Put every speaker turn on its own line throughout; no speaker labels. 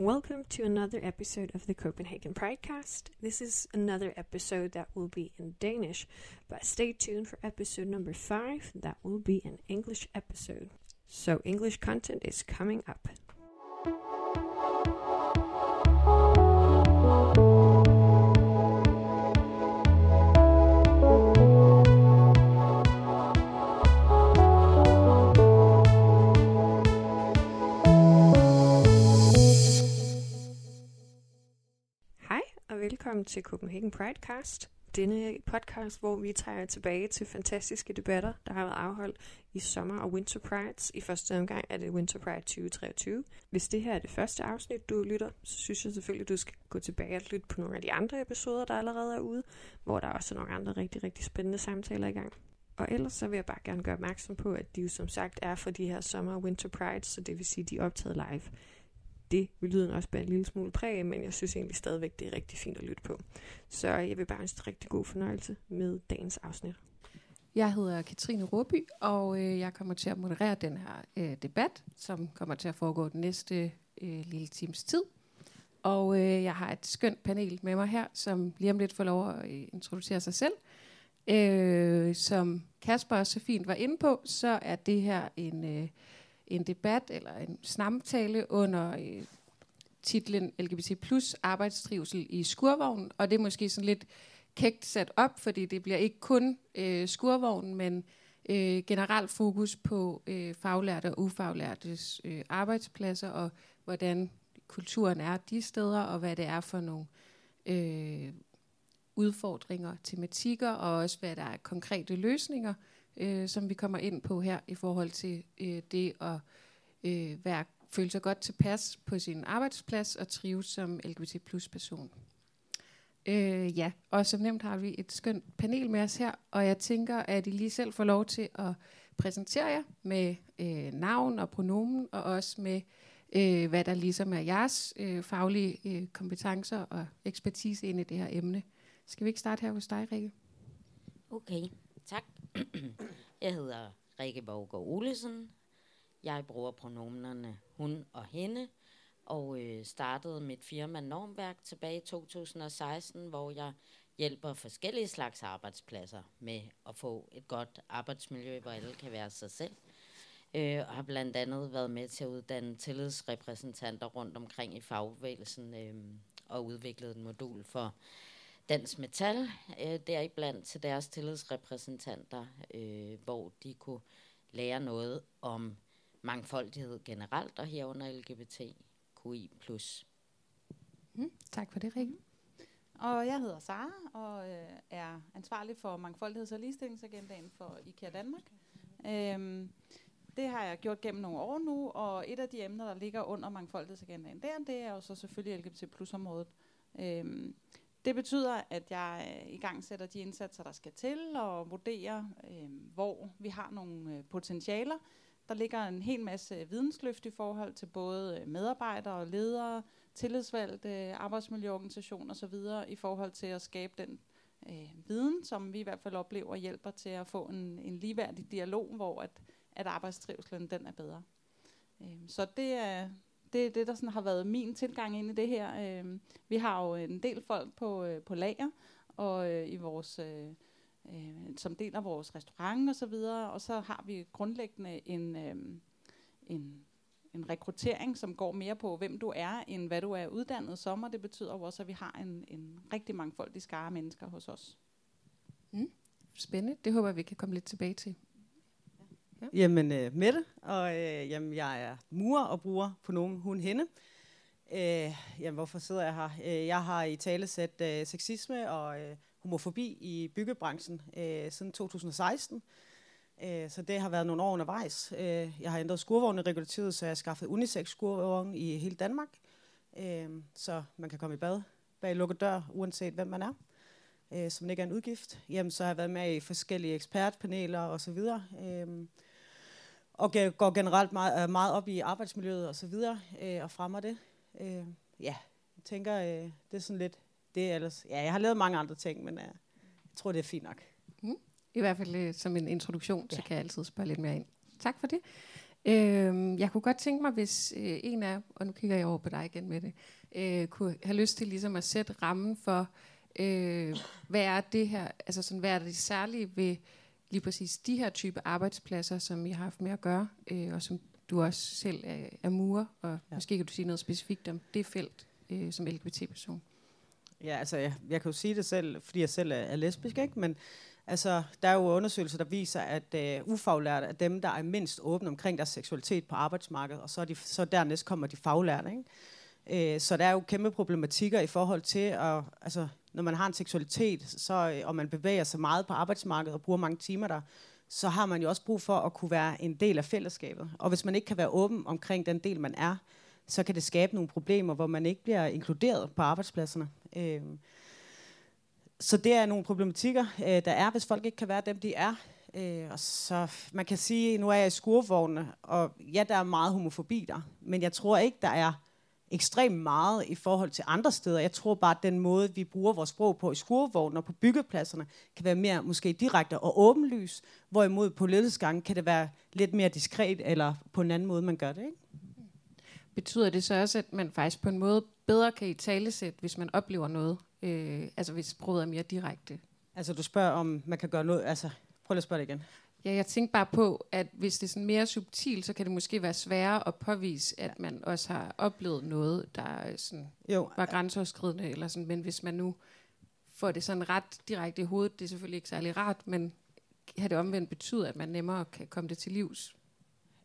Welcome to another episode of the Copenhagen Pridecast. This is another episode that will be in Danish, but stay tuned for episode number five. That will be an English episode. So, English content is coming up. Til Copenhagen Pridecast. Denne podcast, hvor vi tager tilbage til fantastiske debatter, der har været afholdt i sommer- og winter prides. I første omgang er det Winter Pride 2023. Hvis det her er det første afsnit, du lytter, så synes jeg selvfølgelig, at du skal gå tilbage og lytte på nogle af de andre episoder, der allerede er ude, hvor der også er nogle andre rigtig, rigtig spændende samtaler i gang. Og ellers så vil jeg bare gerne gøre opmærksom på, at de jo som sagt er for de her sommer- og winter prides, så det vil sige, at de er optaget live det vil lyden også bære en lille smule præg, men jeg synes egentlig stadigvæk, det er rigtig fint at lytte på. Så jeg vil bare ønske rigtig god fornøjelse med dagens afsnit.
Jeg hedder Katrine Råby, og øh, jeg kommer til at moderere den her øh, debat, som kommer til at foregå den næste øh, lille times tid. Og øh, jeg har et skønt panel med mig her, som lige om lidt får lov at øh, introducere sig selv. Øh, som Kasper også så fint var inde på, så er det her en, øh, en debat eller en samtale under øh, titlen LGBT plus arbejdstrivsel i skurvognen. Og det er måske sådan lidt kægt sat op, fordi det bliver ikke kun øh, skurvognen, men øh, generelt fokus på øh, faglærte og ufaglærtes øh, arbejdspladser, og hvordan kulturen er de steder, og hvad det er for nogle øh, udfordringer, tematikker, og også hvad der er konkrete løsninger, øh, som vi kommer ind på her i forhold til øh, det at øh, være, føle sig godt tilpas på sin arbejdsplads og trives som LGBT plus person. Øh, ja, og som nemt har vi et skønt panel med os her, og jeg tænker, at I lige selv får lov til at præsentere jer med øh, navn og pronomen, og også med, øh, hvad der ligesom er jeres øh, faglige øh, kompetencer og ekspertise ind i det her emne. Skal vi ikke starte her hos dig, Rikke?
Okay, tak. Jeg hedder Rikke Borgård Olesen. Jeg bruger pronomenerne hun og hende, og øh, startede mit firma Normværk tilbage i 2016, hvor jeg hjælper forskellige slags arbejdspladser med at få et godt arbejdsmiljø, hvor alle kan være sig selv. Øh, og har blandt andet været med til at uddanne tillidsrepræsentanter rundt omkring i fagbevægelsen øh, og udviklet et modul for Dansk Metal, øh, deriblandt til deres tillidsrepræsentanter, øh, hvor de kunne lære noget om mangfoldighed generelt, og herunder LGBTQI+.
Mm, tak for det, Rikke.
Og jeg hedder Sara og øh, er ansvarlig for mangfoldigheds- og ligestillingsagendaen for IKEA Danmark. Øhm, det har jeg gjort gennem nogle år nu, og et af de emner, der ligger under mangfoldighedsagendaen der, det er jo så selvfølgelig LGBT plus området. Øhm, det betyder, at jeg øh, i gang sætter de indsatser, der skal til, og vurderer, øh, hvor vi har nogle øh, potentialer. Der ligger en hel masse vidensløft i forhold til både øh, medarbejdere og ledere, tillidsvalgte, arbejdsmiljøorganisationer osv. i forhold til at skabe den øh, viden, som vi i hvert fald oplever hjælper til at få en, en ligeværdig dialog, hvor at, at arbejdstrivselen den er bedre. Øh, så det er det, er det, der sådan har været min tilgang ind i det her. Øh, vi har jo en del folk på, øh, på lager og øh, i vores øh, øh, som deler vores restaurant og så videre, og så har vi grundlæggende en, øh, en en rekruttering, som går mere på, hvem du er, end hvad du er uddannet som, og det betyder jo også, at vi har en, en rigtig mangfoldig skare mennesker hos os.
Mm. Spændende. Det håber vi kan komme lidt tilbage til.
Ja. Jamen, øh, Mette, og øh, jamen, jeg er murer og bruger på nogen hun hende. Øh, jamen, hvorfor sidder jeg her? Øh, jeg har i tale sat øh, sexisme og øh, homofobi i byggebranchen øh, siden 2016. Øh, så det har været nogle år undervejs. Øh, jeg har ændret skurvogne regulativet, så jeg har skaffet unisex skurvogne i hele Danmark. Øh, så man kan komme i bad bag lukket dør, uanset hvem man er. Øh, som ikke er en udgift. Jamen, så har jeg været med i forskellige ekspertpaneler og så videre. Øh, og går generelt meget, meget op i arbejdsmiljøet og så videre, øh, og fremmer det. Øh, ja, jeg tænker, øh, det er sådan lidt det ellers. Ja, jeg har lavet mange andre ting, men øh, jeg tror, det er fint nok.
Mm. I hvert fald øh, som en introduktion, ja. så kan jeg altid spørge lidt mere ind. Tak for det. Øh, jeg kunne godt tænke mig, hvis øh, en af, og nu kigger jeg over på dig igen med det, øh, kunne have lyst til ligesom at sætte rammen for, øh, hvad er det her, altså sådan, hvad er det særlige ved lige præcis de her type arbejdspladser, som I har haft med at gøre, øh, og som du også selv er, er murer, og ja. måske kan du sige noget specifikt om det felt øh, som LGBT-person.
Ja, altså jeg, jeg kan jo sige det selv, fordi jeg selv er, er lesbisk, ikke? men altså, der er jo undersøgelser, der viser, at øh, ufaglærte er dem, der er mindst åbne omkring deres seksualitet på arbejdsmarkedet, og så, er de, så dernæst kommer de faglærte. Ikke? Øh, så der er jo kæmpe problematikker i forhold til, at, altså, når man har en seksualitet, så, øh, og man bevæger sig meget på arbejdsmarkedet og bruger mange timer der, så har man jo også brug for at kunne være en del af fællesskabet. Og hvis man ikke kan være åben omkring den del, man er, så kan det skabe nogle problemer, hvor man ikke bliver inkluderet på arbejdspladserne. Øh, så det er nogle problematikker, øh, der er, hvis folk ikke kan være dem, de er. Øh, og så man kan sige, nu er jeg i skurvogne, og ja, der er meget homofobi der, men jeg tror ikke, der er ekstremt meget i forhold til andre steder. Jeg tror bare, at den måde, vi bruger vores sprog på i skurvognen og på byggepladserne, kan være mere måske direkte og åbenlys, hvorimod på ledelsesgangen kan det være lidt mere diskret, eller på en anden måde, man gør det. Ikke?
Betyder det så også, at man faktisk på en måde bedre kan i talesætte, hvis man oplever noget? Øh, altså hvis sproget er mere direkte?
Altså du spørger, om man kan gøre noget... Altså, prøv lige at spørge det igen.
Ja, jeg tænker bare på, at hvis det er sådan mere subtilt, så kan det måske være sværere at påvise, at man også har oplevet noget, der sådan jo. var grænseoverskridende, eller sådan. men hvis man nu får det sådan ret direkte i hovedet, det er selvfølgelig ikke særlig rart, men har det omvendt betydet, at man nemmere kan komme det til livs?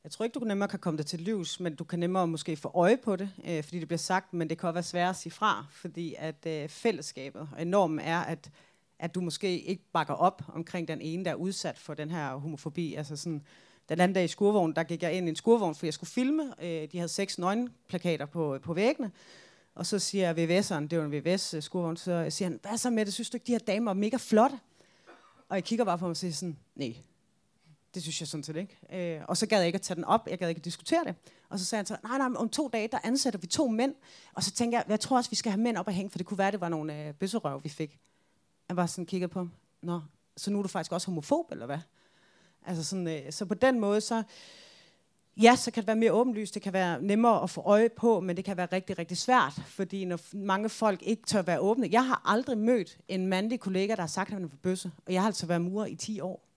Jeg tror ikke, du nemmere kan komme det til livs, men du kan nemmere måske få øje på det, øh, fordi det bliver sagt, men det kan også være svært at sige fra, fordi at øh, fællesskabet og normen er, at at du måske ikke bakker op omkring den ene, der er udsat for den her homofobi. Altså sådan, den anden dag i skurvognen, der gik jeg ind i en skurvogn, for jeg skulle filme. Øh, de havde seks nøgenplakater på, på væggene. Og så siger VVS'eren, det var en VVS-skurvogn, øh, så siger han, hvad så med det? Synes du ikke, de her damer er mega flotte? Og jeg kigger bare på ham og siger sådan, nej, det synes jeg sådan set ikke. Øh, og så gad jeg ikke at tage den op, jeg gad ikke at diskutere det. Og så sagde han så, nej, nej, om to dage, der ansætter vi to mænd. Og så tænker jeg, jeg tror også, vi skal have mænd op og hænge, for det kunne være, det var nogle øh, bøsserøv, vi fik. Jeg bare sådan kigger på, nå, så nu er du faktisk også homofob, eller hvad? Altså sådan, øh, så på den måde, så, ja, så kan det være mere åbenlyst, det kan være nemmere at få øje på, men det kan være rigtig, rigtig svært, fordi når mange folk ikke tør være åbne. Jeg har aldrig mødt en mandlig kollega, der har sagt, at han er for bøsse, og jeg har altså været murer i 10 år.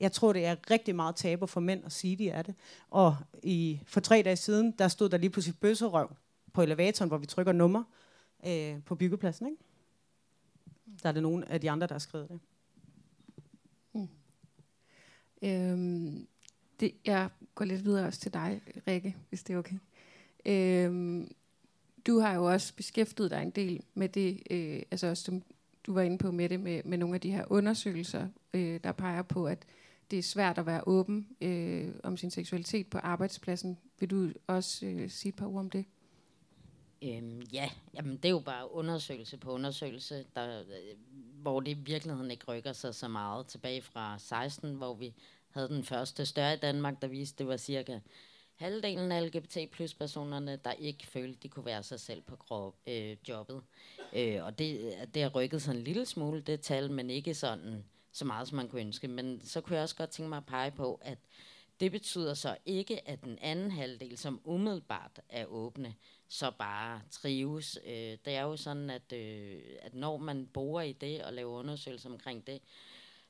Jeg tror, det er rigtig meget tabu for mænd at sige, de er det. Og i, for tre dage siden, der stod der lige pludselig bøsserøv på elevatoren, hvor vi trykker nummer øh, på byggepladsen. Ikke? Der er det nogen af de andre, der har skrevet det. Mm.
Øhm, det. Jeg går lidt videre også til dig, Rikke, hvis det er okay. Øhm, du har jo også beskæftiget dig en del med det, øh, altså også som du var inde på med det, med, med nogle af de her undersøgelser, øh, der peger på, at det er svært at være åben øh, om sin seksualitet på arbejdspladsen. Vil du også øh, sige et par ord om det?
Øhm, ja, jamen det er jo bare undersøgelse på undersøgelse, der, øh, hvor det i virkeligheden ikke rykker sig så meget. Tilbage fra 16, hvor vi havde den første større i Danmark, der viste, det var cirka halvdelen af LGBT plus personerne, der ikke følte, de kunne være sig selv på krop, øh, jobbet. Øh, og det, det har rykket sig en lille smule, det tal, men ikke sådan så meget, som man kunne ønske. Men så kunne jeg også godt tænke mig at pege på, at det betyder så ikke, at den anden halvdel, som umiddelbart er åbne, så bare trives. Øh, det er jo sådan, at, øh, at når man bor i det og laver undersøgelser omkring det,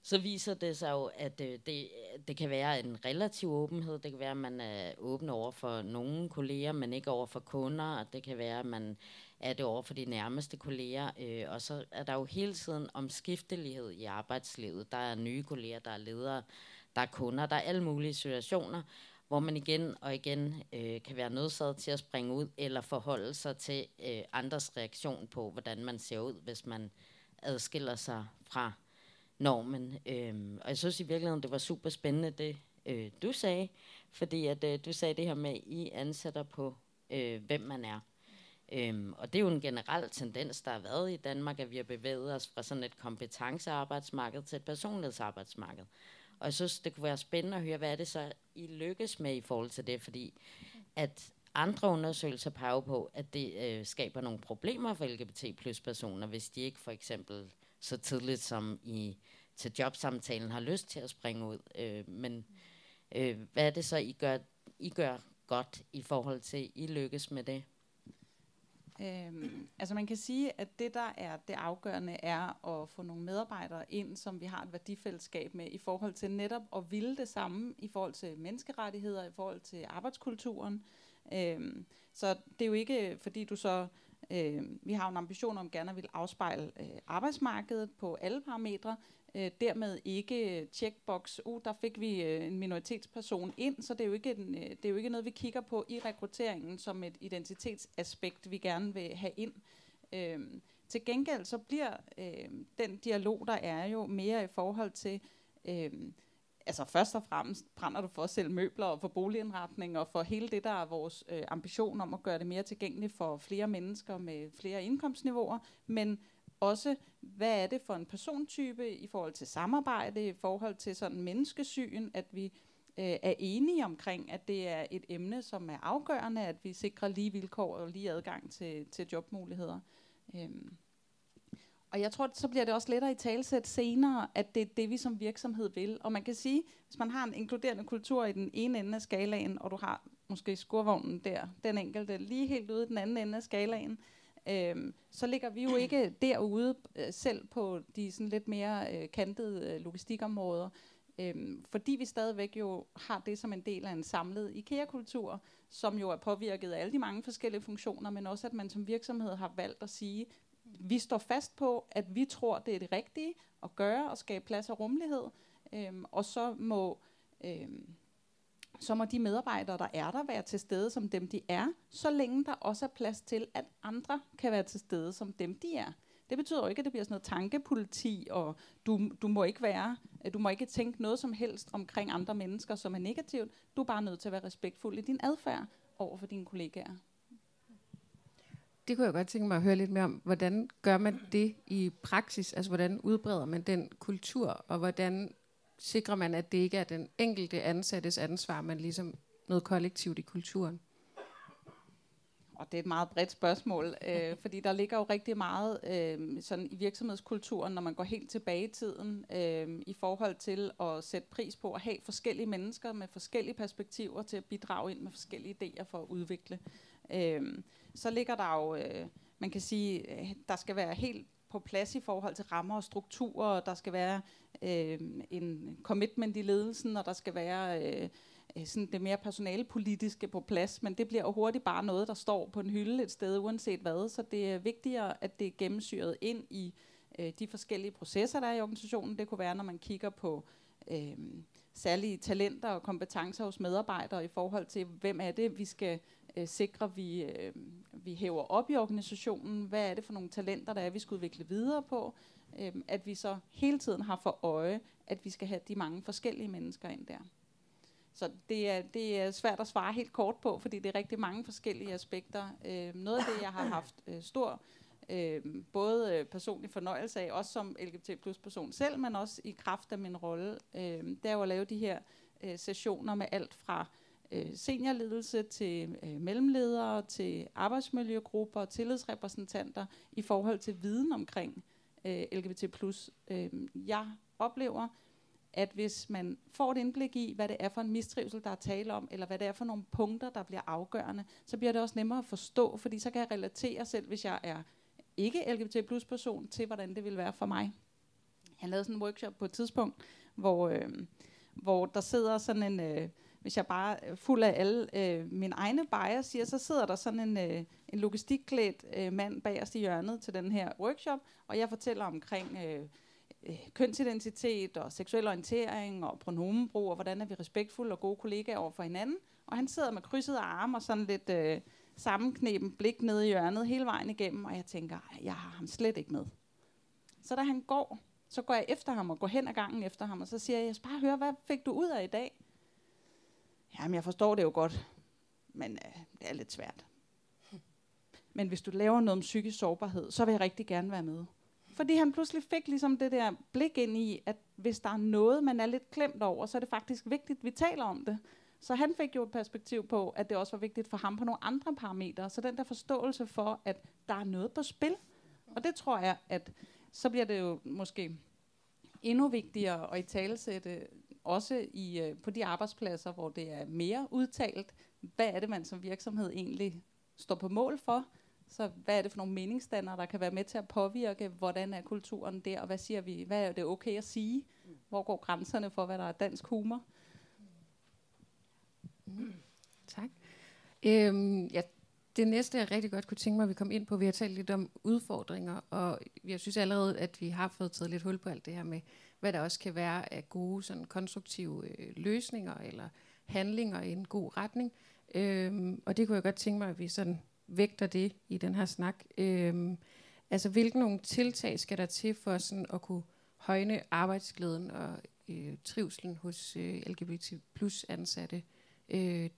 så viser det sig jo, at øh, det, det kan være en relativ åbenhed. Det kan være, at man er åben over for nogle kolleger, men ikke over for kunder. Og det kan være, at man er det over for de nærmeste kolleger. Øh, og så er der jo hele tiden omskiftelighed i arbejdslivet. Der er nye kolleger, der er ledere, der er kunder, der er alle mulige situationer hvor man igen og igen øh, kan være nødsaget til at springe ud eller forholde sig til øh, andres reaktion på, hvordan man ser ud, hvis man adskiller sig fra normen. Øh, og jeg synes i virkeligheden, det var super spændende, det øh, du sagde, fordi at øh, du sagde det her med, at I ansætter på, øh, hvem man er. Øhm, og det er jo en generel tendens, der har været i Danmark, at vi har bevæget os fra sådan et kompetencearbejdsmarked til et personlighedsarbejdsmarked. Og jeg synes, det kunne være spændende at høre, hvad er det så, I lykkes med i forhold til det, fordi at andre undersøgelser peger på, at det øh, skaber nogle problemer for LGBT plus personer, hvis de ikke for eksempel så tidligt som i til jobsamtalen har lyst til at springe ud. Øh, men Øh, hvad er det så, I gør, I gør godt i forhold til, I lykkes med det?
Øhm, altså man kan sige, at det der er det afgørende er at få nogle medarbejdere ind, som vi har et værdifællesskab med i forhold til netop at ville det samme i forhold til menneskerettigheder, i forhold til arbejdskulturen. Øhm, så det er jo ikke fordi du så Øh, vi har en ambition om gerne at vil afspejle øh, arbejdsmarkedet på alle parametre. Øh, dermed ikke øh, checkbox, uh, der fik vi øh, en minoritetsperson ind, så det er, jo ikke en, øh, det er jo ikke noget, vi kigger på i rekrutteringen som et identitetsaspekt, vi gerne vil have ind. Øh, til gengæld så bliver øh, den dialog, der er jo mere i forhold til... Øh, altså først og fremmest brænder du for at sælge møbler og for boligindretning og for hele det, der er vores øh, ambition om at gøre det mere tilgængeligt for flere mennesker med flere indkomstniveauer, men også, hvad er det for en persontype i forhold til samarbejde, i forhold til sådan menneskesyn, at vi øh, er enige omkring, at det er et emne, som er afgørende, at vi sikrer lige vilkår og lige adgang til, til jobmuligheder. Øhm. Og jeg tror, så bliver det også lettere i talsæt senere, at det er det, vi som virksomhed vil. Og man kan sige, hvis man har en inkluderende kultur i den ene ende af skalaen, og du har måske skurvognen der, den enkelte, lige helt ude i den anden ende af skalaen, øhm, så ligger vi jo ikke derude øh, selv på de sådan lidt mere øh, kantede øh, logistikområder, øhm, fordi vi stadigvæk jo har det som en del af en samlet IKEA-kultur, som jo er påvirket af alle de mange forskellige funktioner, men også at man som virksomhed har valgt at sige, vi står fast på, at vi tror, det er det rigtige at gøre og skabe plads og rummelighed, øhm, og så må, øhm, så må de medarbejdere, der er der, være til stede som dem, de er, så længe der også er plads til, at andre kan være til stede som dem, de er. Det betyder jo ikke, at det bliver sådan noget tankepoliti, og du, du må ikke være, øh, du må ikke tænke noget som helst omkring andre mennesker, som er negativt. Du er bare nødt til at være respektfuld i din adfærd over for dine kollegaer
det kunne jeg godt tænke mig at høre lidt mere om. Hvordan gør man det i praksis? Altså, hvordan udbreder man den kultur, og hvordan sikrer man, at det ikke er den enkelte ansattes ansvar, men ligesom noget kollektivt i kulturen?
Og det er et meget bredt spørgsmål, øh, fordi der ligger jo rigtig meget øh, sådan i virksomhedskulturen, når man går helt tilbage i tiden, øh, i forhold til at sætte pris på at have forskellige mennesker med forskellige perspektiver til at bidrage ind med forskellige idéer for at udvikle. Øh, så ligger der jo, øh, man kan sige, øh, der skal være helt på plads i forhold til rammer og strukturer, og der skal være øh, en commitment i ledelsen, og der skal være øh, øh, sådan det mere personalepolitiske på plads, men det bliver jo hurtigt bare noget, der står på en hylde et sted, uanset hvad, så det er vigtigere, at det er gennemsyret ind i øh, de forskellige processer, der er i organisationen. Det kunne være, når man kigger på øh, særlige talenter og kompetencer hos medarbejdere i forhold til, hvem er det, vi skal øh, sikre, vi, øh, vi hæver op i organisationen. Hvad er det for nogle talenter, der er, vi skal udvikle videre på? Øh, at vi så hele tiden har for øje, at vi skal have de mange forskellige mennesker ind der. Så det er, det er svært at svare helt kort på, fordi det er rigtig mange forskellige aspekter. Øh, noget af det, jeg har haft øh, stor øh, både øh, personlig fornøjelse af, også som LGBT plus person selv, men også i kraft af min rolle, øh, det er jo at lave de her øh, sessioner med alt fra øh, Øh, seniorledelse til øh, mellemledere, til arbejdsmiljøgrupper og tillidsrepræsentanter i forhold til viden omkring øh, LGBT+. Øh, jeg oplever, at hvis man får et indblik i, hvad det er for en mistrivsel, der er tale om, eller hvad det er for nogle punkter, der bliver afgørende, så bliver det også nemmere at forstå, fordi så kan jeg relatere selv, hvis jeg er ikke LGBT plus person, til hvordan det vil være for mig. Jeg lavede sådan en workshop på et tidspunkt, hvor, øh, hvor der sidder sådan en... Øh, hvis jeg bare er fuld af alle øh, mine egne bias siger, så sidder der sådan en, øh, en logistikklædt øh, mand bagerst i hjørnet til den her workshop, og jeg fortæller omkring øh, øh, kønsidentitet og seksuel orientering og pronomenbrug, og hvordan er vi respektfulde og gode kollegaer over for hinanden. Og han sidder med krydsede arme og sådan lidt øh, sammenknepen blik nede i hjørnet hele vejen igennem, og jeg tænker, jeg har ham slet ikke med. Så da han går, så går jeg efter ham og går hen ad gangen efter ham, og så siger jeg, jeg skal bare høre, hvad fik du ud af i dag? Jamen, jeg forstår det jo godt, men øh, det er lidt svært. Men hvis du laver noget om psykisk sårbarhed, så vil jeg rigtig gerne være med. Fordi han pludselig fik ligesom det der blik ind i, at hvis der er noget, man er lidt klemt over, så er det faktisk vigtigt, at vi taler om det. Så han fik jo et perspektiv på, at det også var vigtigt for ham på nogle andre parametre. Så den der forståelse for, at der er noget på spil. Og det tror jeg, at så bliver det jo måske endnu vigtigere at i talesætte også i, øh, på de arbejdspladser, hvor det er mere udtalt, hvad er det, man som virksomhed egentlig står på mål for? Så hvad er det for nogle meningsstandere, der kan være med til at påvirke, hvordan er kulturen der, og hvad siger vi, hvad er det okay at sige? Hvor går grænserne for, hvad der er dansk humor?
Mm. Tak. Øhm, ja, det næste, jeg rigtig godt kunne tænke mig, at vi kom ind på, vi har talt lidt om udfordringer, og jeg synes allerede, at vi har fået taget lidt hul på alt det her med, hvad der også kan være af gode, sådan konstruktive øh, løsninger eller handlinger i en god retning. Øhm, og det kunne jeg godt tænke mig, at vi sådan vægter det i den her snak. Øhm, altså, hvilke nogle tiltag skal der til for sådan at kunne højne arbejdsglæden og øh, trivselen hos øh, LGBT plus ansatte? Øh,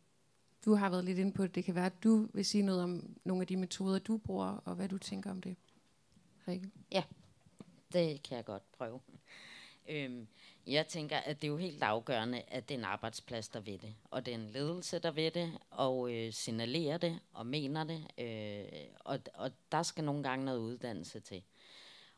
du har været lidt inde på det. Det kan være, at du vil sige noget om nogle af de metoder, du bruger, og hvad du tænker om det. Rikke?
Ja, det kan jeg godt prøve. Øhm, jeg tænker, at det er jo helt afgørende, at det er en arbejdsplads, der ved det. Og det er en ledelse, der ved det, og øh, signalerer det, og mener det. Øh, og, og der skal nogle gange noget uddannelse til.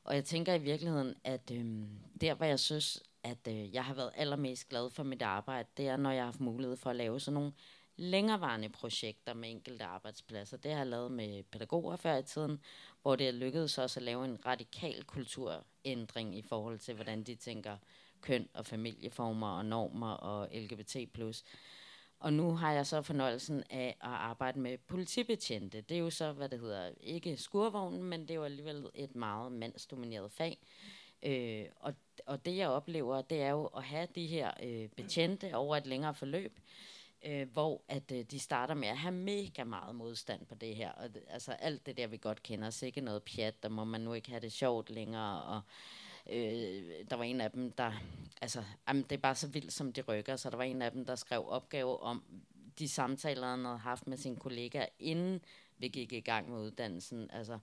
Og jeg tænker i virkeligheden, at øh, der, hvor jeg synes, at øh, jeg har været allermest glad for mit arbejde, det er, når jeg har haft mulighed for at lave sådan nogle længerevarende projekter med enkelte arbejdspladser. Det har jeg lavet med pædagoger før i tiden, hvor det er lykkedes også at lave en radikal kulturændring i forhold til, hvordan de tænker køn og familieformer og normer og LGBT+. Og nu har jeg så fornøjelsen af at arbejde med politibetjente. Det er jo så, hvad det hedder, ikke skurvognen, men det er jo alligevel et meget mandsdomineret fag. Øh, og, og det jeg oplever, det er jo at have de her øh, betjente over et længere forløb, øh, hvor at øh, de starter med at have mega meget modstand på det her. Og det, altså alt det der, vi godt kender, så ikke noget pjat, der må man nu ikke have det sjovt længere, og øh, der var en af dem, der, altså, jamen, det er bare så vildt, som de rykker, så der var en af dem, der skrev opgave om de samtaler, han havde haft med sine kollegaer, inden vi gik i gang med uddannelsen. Altså, øh,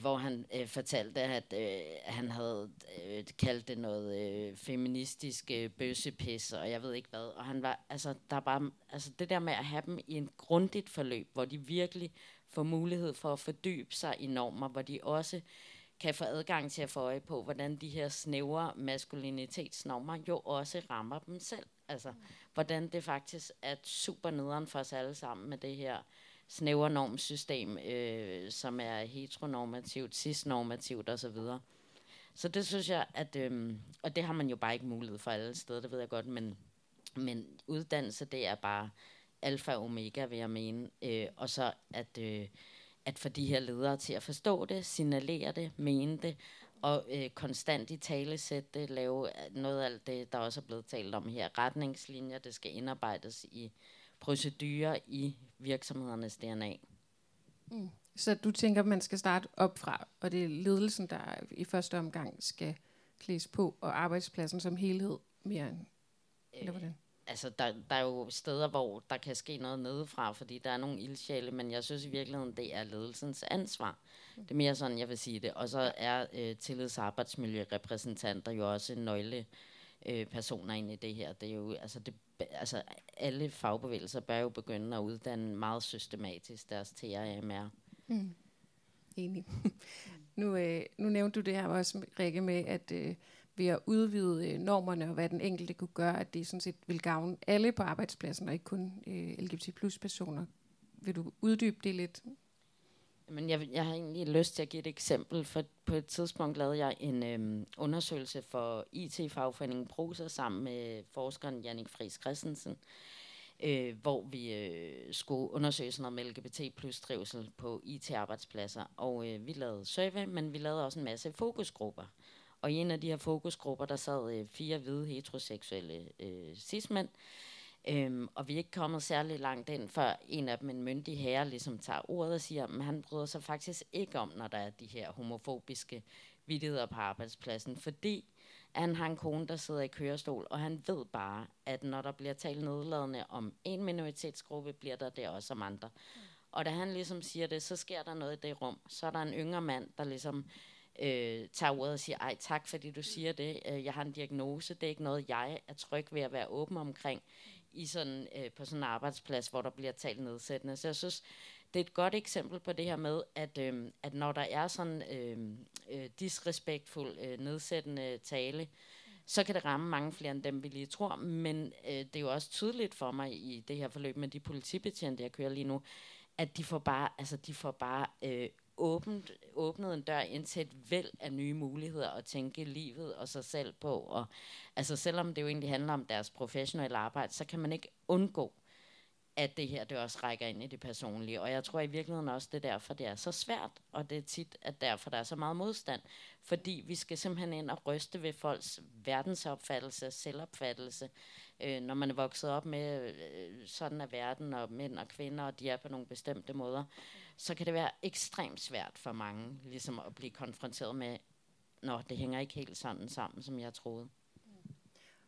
hvor han øh, fortalte, at øh, han havde øh, kaldt det noget øh, feministisk øh, bøssepis, og jeg ved ikke hvad. Og han var, altså, der er bare, altså det der med at have dem i en grundigt forløb, hvor de virkelig får mulighed for at fordybe sig i normer, hvor de også kan få adgang til at få øje på, hvordan de her snævre maskulinitetsnormer jo også rammer dem selv. Altså, mm. hvordan det faktisk er super nederen for os alle sammen med det her snævre normsystem, øh, som er heteronormativt, cisnormativt osv. Så, så det synes jeg, at, øh, og det har man jo bare ikke mulighed for alle steder, det ved jeg godt, men, men uddannelse, det er bare alfa og omega, vil jeg mene. Øh, og så at, øh, at få de her ledere til at forstå det, signalere det, mene det, og øh, konstant i tale sætte det, lave noget af alt det, der også er blevet talt om her, retningslinjer, det skal indarbejdes i procedurer i virksomhedernes DNA.
Mm. Så du tænker, at man skal starte op fra, og det er ledelsen, der i første omgang skal klædes på, og arbejdspladsen som helhed mere end, eller hvordan?
altså, der, der er jo steder, hvor der kan ske noget nedefra, fordi der er nogle ildsjæle, men jeg synes i virkeligheden, det er ledelsens ansvar. Det er mere sådan, jeg vil sige det. Og så er øh, tillids- og arbejdsmiljørepræsentanter jo også en nøgle øh, personer ind i det her. Det er jo, altså, det, altså, alle fagbevægelser bør jo begynde at uddanne meget systematisk deres TRMR. Mm.
Enig. nu, øh, nu nævnte du det her også, Rikke, med, at øh, ved at udvide øh, normerne og hvad den enkelte kunne gøre, at det sådan set vil gavne alle på arbejdspladsen, og ikke kun øh, LGBT plus personer. Vil du uddybe det lidt?
Men jeg, jeg har egentlig lyst til at give et eksempel, for på et tidspunkt lavede jeg en øhm, undersøgelse for IT-fagforeningen Prosa sammen med forskeren Jannik Friis Christensen, øh, hvor vi øh, skulle undersøge sådan noget med LGBT plus trivsel på IT-arbejdspladser. Og øh, vi lavede survey, men vi lavede også en masse fokusgrupper. Og i en af de her fokusgrupper, der sad øh, fire hvide heteroseksuelle øh, cis-mænd, Øhm, og vi er ikke kommet særlig langt ind, før en af dem, en myndig herre, ligesom tager ordet og siger, at han bryder sig faktisk ikke om, når der er de her homofobiske vidtigheder på arbejdspladsen, fordi han har en kone, der sidder i kørestol, og han ved bare, at når der bliver talt nedladende om en minoritetsgruppe, bliver der det også om andre. Og da han ligesom siger det, så sker der noget i det rum. Så er der en yngre mand, der ligesom øh, tager ordet og siger, ej tak fordi du siger det, øh, jeg har en diagnose, det er ikke noget, jeg er tryg ved at være åben omkring i sådan, øh, på sådan en arbejdsplads, hvor der bliver talt nedsættende. Så jeg synes, det er et godt eksempel på det her med, at, øh, at når der er sådan øh, øh, disrespektfuld, øh, nedsættende tale, så kan det ramme mange flere end dem, vi lige tror. Men øh, det er jo også tydeligt for mig i det her forløb med de politibetjente, jeg kører lige nu, at de får bare, altså, de får bare øh, åbent, åbnet en dør ind til et væld af nye muligheder at tænke livet og sig selv på. Og, altså selvom det jo egentlig handler om deres professionelle arbejde, så kan man ikke undgå, at det her det også rækker ind i det personlige. Og jeg tror i virkeligheden også, det er derfor, det er så svært, og det er tit, at derfor der er så meget modstand. Fordi vi skal simpelthen ind og ryste ved folks verdensopfattelse, selvopfattelse. Øh, når man er vokset op med øh, sådan er verden, og mænd og kvinder, og de er på nogle bestemte måder, så kan det være ekstremt svært for mange ligesom at blive konfronteret med, når det hænger ikke helt sådan sammen, som jeg troede.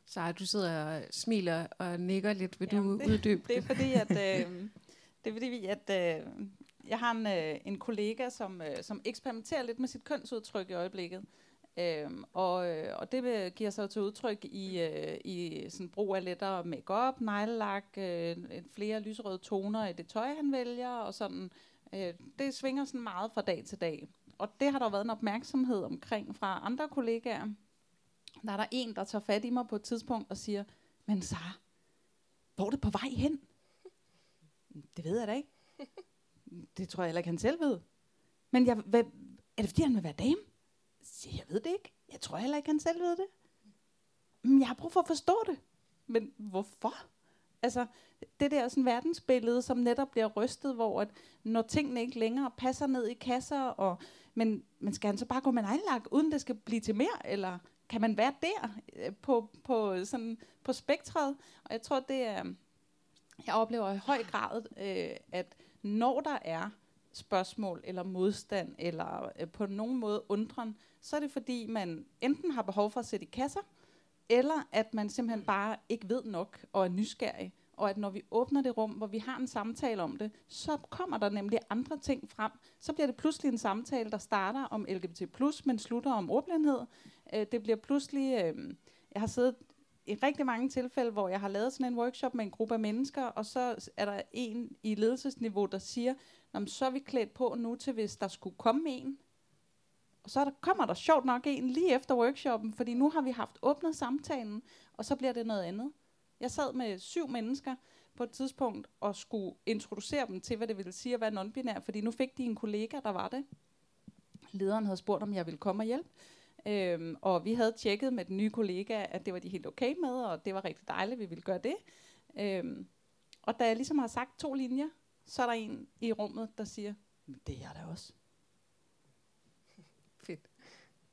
Så du sidder og smiler og nikker lidt. Vil Jamen, du det, uddybe
det? er fordi, at, øh, det er fordi, at øh, jeg har en, øh, en kollega, som, øh, som eksperimenterer lidt med sit kønsudtryk i øjeblikket. Øhm, og, øh, og det giver sig til udtryk i, øh, i sådan brug af lettere makeup, neglelak, øh, flere lyserøde toner i det tøj, han vælger, og sådan. Øh, det svinger sådan meget fra dag til dag. Og det har der været en opmærksomhed omkring fra andre kollegaer. Der er der en, der tager fat i mig på et tidspunkt og siger, men Sara, hvor er det på vej hen? Det ved jeg da ikke. Det tror jeg heller ikke, han selv ved. Men jeg, hvad, er det fordi, han vil være dame? Jeg ved det ikke. Jeg tror heller ikke, han selv ved det. Men jeg har brug for at forstå det. Men hvorfor? Altså, det der sådan verdensbillede, som netop bliver rystet, hvor at, når tingene ikke længere passer ned i kasser, og, men, men skal han så bare gå med en uden det skal blive til mere, eller kan man være der øh, på, på, sådan, på spektret? Og jeg tror, det er, jeg oplever i høj grad, øh, at når der er spørgsmål eller modstand, eller øh, på nogen måde undren, så er det fordi, man enten har behov for at sætte i kasser, eller at man simpelthen bare ikke ved nok og er nysgerrig. Og at når vi åbner det rum, hvor vi har en samtale om det, så kommer der nemlig andre ting frem. Så bliver det pludselig en samtale, der starter om LGBT+, men slutter om ordblindhed. Øh, det bliver pludselig... Øh, jeg har siddet i rigtig mange tilfælde, hvor jeg har lavet sådan en workshop med en gruppe af mennesker, og så er der en i ledelsesniveau, der siger, så er vi klædt på nu til, hvis der skulle komme en, og så der, kommer der sjovt nok en lige efter workshoppen, fordi nu har vi haft åbnet samtalen, og så bliver det noget andet. Jeg sad med syv mennesker på et tidspunkt og skulle introducere dem til, hvad det ville sige at være non-binær, fordi nu fik de en kollega, der var det. Lederen havde spurgt, om jeg ville komme og hjælpe. Øhm, og vi havde tjekket med den nye kollega, at det var de helt okay med, og det var rigtig dejligt, at vi ville gøre det. Øhm, og da jeg ligesom har sagt to linjer, så er der en i rummet, der siger, det er jeg da også.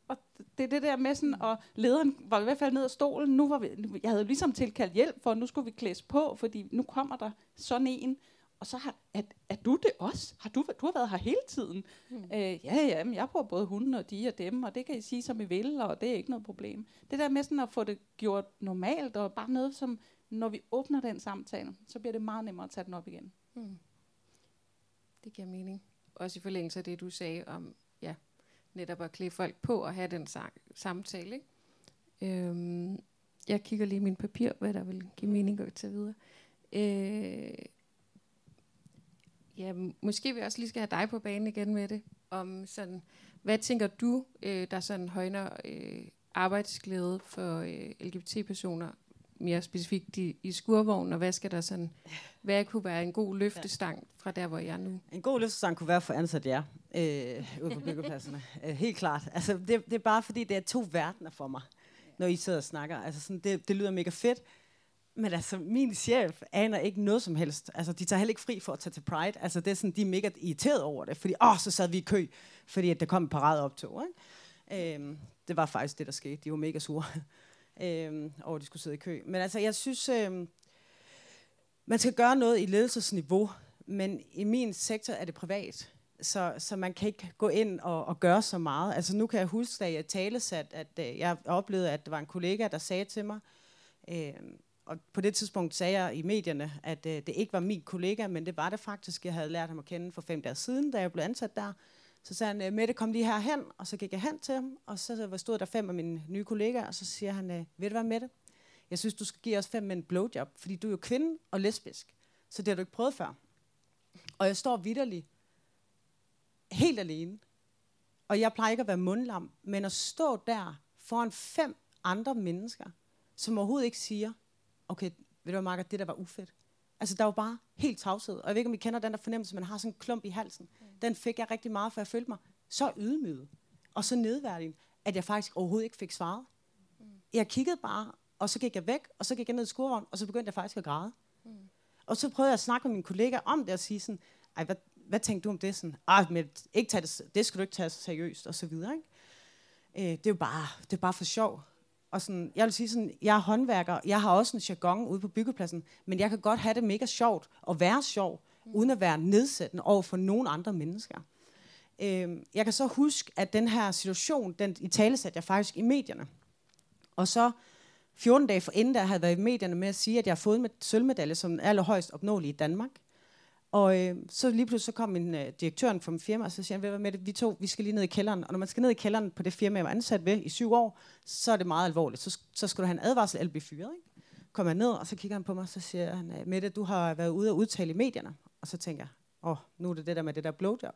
Og det er det der med sådan, og lederen var i hvert fald ned af stolen. Nu var vi, jeg havde ligesom tilkaldt hjælp, for nu skulle vi klædes på, fordi nu kommer der sådan en. Og så har, er, er du det også? Har du, du har været her hele tiden? Mm. Øh, ja, ja, men jeg bruger både hunden og de og dem, og det kan I sige, som I vil, og det er ikke noget problem. Det der med sådan at få det gjort normalt, og bare noget, som når vi åbner den samtale, så bliver det meget nemmere at tage den op igen. Mm.
Det giver mening. Også i forlængelse af det, du sagde om, netop at klæde folk på og have den samtale. Ikke? Øhm, jeg kigger lige i min papir, hvad der vil give mening at tage videre. Øh, ja, måske vi også lige skal have dig på banen igen med det. Om sådan, hvad tænker du, øh, der sådan højner øh, arbejdsglæde for øh, LGBT-personer mere specifikt i, i skurvognen, og hvad skal der sådan, hvad kunne være en god løftestang fra der, hvor jeg er nu?
En god løftestang kunne være for ansat jer øh, ude på byggepladserne. øh, helt klart. Altså, det, det er bare fordi, det er to verdener for mig, når I sidder og snakker. Altså, sådan, det, det lyder mega fedt, men altså, min chef aner ikke noget som helst. Altså, de tager heller ikke fri for at tage til Pride. Altså, det er sådan, de er mega irriteret over det, fordi, åh, så sad vi i kø, fordi at der kom en paradeoptog, ikke? Øhm, det var faktisk det, der skete. De var mega sure øh, over de skulle sidde i kø. Men altså, jeg synes, øh, man skal gøre noget i ledelsesniveau, men i min sektor er det privat. Så, så man kan ikke gå ind og, og gøre så meget. Altså nu kan jeg huske, da jeg talesat, at øh, jeg oplevede, at der var en kollega, der sagde til mig, øh, og på det tidspunkt sagde jeg i medierne, at øh, det ikke var min kollega, men det var det faktisk. Jeg havde lært ham at kende for fem dage siden, da jeg blev ansat der. Så sagde han, øh, Mette, kom lige her hen, og så gik jeg hen til ham, og så stod der fem af mine nye kollegaer, og så siger han, øh, ved du hvad, Mette? Jeg synes, du skal give os fem mænd blowjob, fordi du er jo kvinde og lesbisk, så det har du ikke prøvet før. Og jeg står vidderlig helt alene, og jeg plejer ikke at være mundlam, men at stå der foran fem andre mennesker, som overhovedet ikke siger, okay, ved du hvad, Marker, det der var ufedt. Altså, der var bare helt tavshed. Og jeg ved ikke, om I kender den der fornemmelse, man har sådan en klump i halsen. Mm. Den fik jeg rigtig meget, for jeg følte mig så ydmyget og så nedværdigt, at jeg faktisk overhovedet ikke fik svaret. Mm. Jeg kiggede bare, og så gik jeg væk, og så gik jeg ned i skurvognen, og så begyndte jeg faktisk at græde. Mm. Og så prøvede jeg at snakke med mine kollegaer om det, og sige sådan, ej, hvad, hvad tænkte du om det? Sådan, ah, men ikke tage det, det skal du ikke tage så seriøst, og så videre. Ikke? Øh, det er jo bare, det er bare for sjov. Og sådan, jeg vil sige sådan, jeg er håndværker, jeg har også en jargon ude på byggepladsen, men jeg kan godt have det mega sjovt, og være sjov, mm. uden at være nedsættende over for nogen andre mennesker. Øh, jeg kan så huske, at den her situation, den i tale satte jeg faktisk i medierne. Og så 14 dage for inden, der havde været i medierne med at sige, at jeg har fået en sølvmedalje som allerhøjst opnåelig i Danmark. Og øh, så lige pludselig så kom min øh, direktøren fra min firma, og så siger han, hvad med det, vi to, vi skal lige ned i kælderen. Og når man skal ned i kælderen på det firma, jeg var ansat ved i syv år, så er det meget alvorligt. Så, så skal du have en advarsel eller blive fyret. Ikke? Kommer jeg ned, og så kigger han på mig, og så siger han, øh, Mette, du har været ude og udtale i medierne. Og så tænker jeg, åh, oh, nu er det det der med det der blowjob.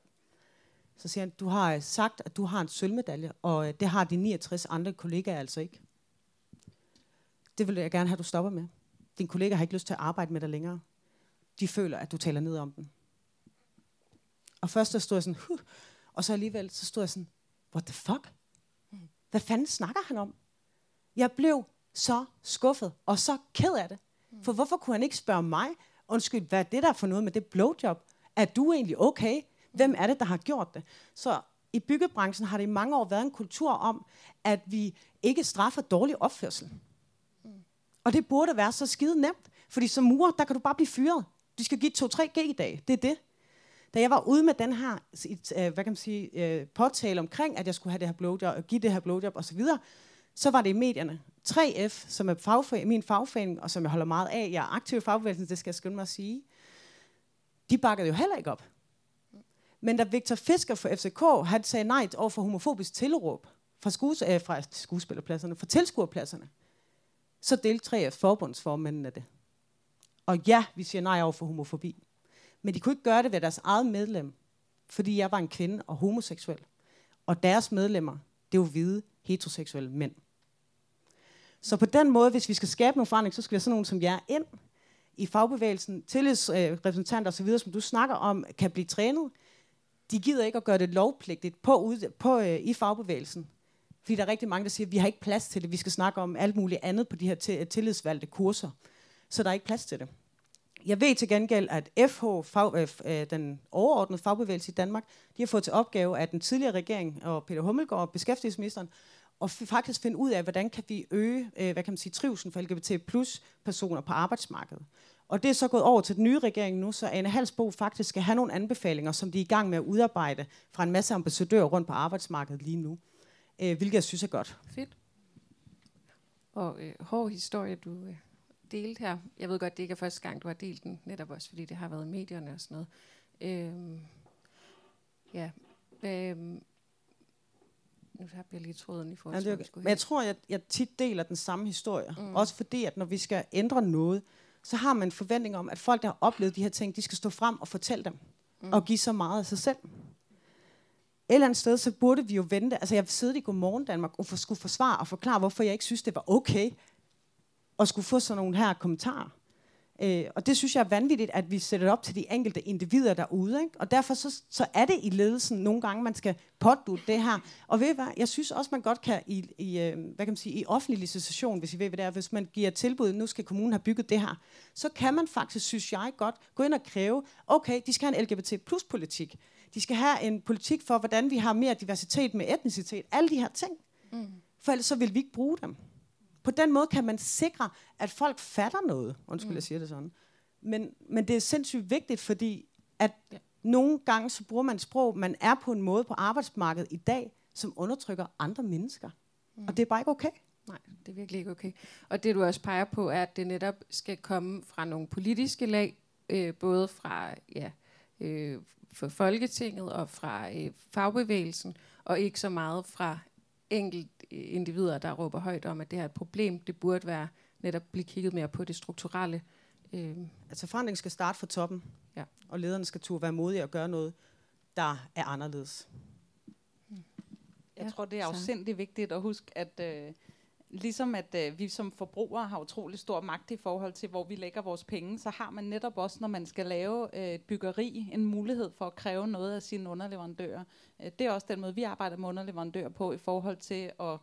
Så siger han, du har øh, sagt, at du har en sølvmedalje, og øh, det har de 69 andre kollegaer altså ikke. Det vil jeg gerne have, at du stopper med. Din kollega har ikke lyst til at arbejde med dig længere de føler, at du taler ned om dem. Og først så stod jeg sådan, huh, og så alligevel, så stod jeg sådan, what the fuck? Hvad fanden snakker han om? Jeg blev så skuffet, og så ked af det. For hvorfor kunne han ikke spørge mig, undskyld, hvad er det der for noget med det blowjob? Er du egentlig okay? Hvem er det, der har gjort det? Så i byggebranchen har det i mange år været en kultur om, at vi ikke straffer dårlig opførsel. Og det burde være så skide nemt, fordi som murer, der kan du bare blive fyret. De skal give 2-3 G i dag. Det er det. Da jeg var ude med den her øh, hvad kan man sige, øh, påtale omkring, at jeg skulle have det her blowjob, og give det her blowjob osv., så var det i medierne. 3F, som er fagforening, min fagforening, og som jeg holder meget af, jeg er aktiv i fagbevægelsen, det skal jeg skynde mig at sige, de bakkede jo heller ikke op. Men da Victor Fisker fra FCK, han sagde nej over for homofobisk tilråb fra, skues, øh, fra skuespillerpladserne, fra tilskuerpladserne, så delte 3F forbundsformændene af det. Og ja, vi siger nej over for homofobi. Men de kunne ikke gøre det ved deres eget medlem, fordi jeg var en kvinde og homoseksuel. Og deres medlemmer, det var hvide, heteroseksuelle mænd. Så på den måde, hvis vi skal skabe nogle forandring, så skal vi have sådan nogen som jer ind i fagbevægelsen, tillidsrepræsentanter osv., som du snakker om, kan blive trænet. De gider ikke at gøre det lovpligtigt på, på, øh, i fagbevægelsen. Fordi der er rigtig mange, der siger, at vi har ikke plads til det. Vi skal snakke om alt muligt andet på de her tillidsvalgte kurser. Så der er ikke plads til det. Jeg ved til gengæld, at FH, fag, øh, øh, den overordnede fagbevægelse i Danmark, de har fået til opgave af den tidligere regering og Peter Hummelgaard, beskæftigelsesministeren, og faktisk finde ud af, hvordan kan vi øge øh, hvad kan man sige, trivsel for LGBT plus personer på arbejdsmarkedet. Og det er så gået over til den nye regering nu, så Anne Halsbo faktisk skal have nogle anbefalinger, som de er i gang med at udarbejde fra en masse ambassadører rundt på arbejdsmarkedet lige nu. Øh, hvilket jeg synes er godt.
Fedt. Og øh, hård historie, du øh, delt her. Jeg ved godt, det ikke er første gang, du har delt den, netop også fordi det har været i medierne og sådan noget. Øhm, ja, øhm, nu har jeg lige tråden i forhold til, ja,
det, Men jeg tror, jeg, jeg tit deler den samme historie. Mm. Også fordi, at når vi skal ændre noget, så har man en forventning om, at folk, der har oplevet de her ting, de skal stå frem og fortælle dem. Mm. Og give så meget af sig selv. Et eller andet sted, så burde vi jo vente. Altså, jeg sidde i Godmorgen Danmark og for, skulle forsvare og forklare, hvorfor jeg ikke synes, det var okay, og skulle få sådan nogle her kommentarer. Øh, og det synes jeg er vanvittigt, at vi sætter det op til de enkelte individer derude. Ikke? Og derfor så, så er det i ledelsen nogle gange, man skal pådute det her. Og ved hvad, jeg synes også, man godt kan i, i, øh, hvad kan man sige, i offentlig licitation, hvis I ved, hvad det er, hvis man giver tilbud, nu skal kommunen have bygget det her, så kan man faktisk, synes jeg godt, gå ind og kræve, okay, de skal have en LGBT plus politik. De skal have en politik for, hvordan vi har mere diversitet med etnicitet. Alle de her ting. Mm. For ellers så vil vi ikke bruge dem. På den måde kan man sikre, at folk fatter noget. Undskyld, mm. jeg siger det sådan. Men, men det er sindssygt vigtigt, fordi at ja. nogle gange så bruger man sprog, man er på en måde på arbejdsmarkedet i dag, som undertrykker andre mennesker. Mm. Og det er bare ikke okay.
Nej, det er virkelig ikke okay. Og det du også peger på, er, at det netop skal komme fra nogle politiske lag, øh, både fra ja, øh, for Folketinget og fra øh, fagbevægelsen, og ikke så meget fra enkelt individer, der råber højt om, at det her er et problem. Det burde være netop blive kigget mere på det strukturelle.
Øh. Altså forandring skal starte fra toppen, ja. og lederne skal turde være modige og gøre noget, der er anderledes.
Jeg ja, tror, det er afsindig vigtigt at huske, at, øh, ligesom at øh, vi som forbrugere har utrolig stor magt i forhold til, hvor vi lægger vores penge, så har man netop også, når man skal lave øh, et byggeri, en mulighed for at kræve noget af sine underleverandører. Øh, det er også den måde, vi arbejder med underleverandører på i forhold til at,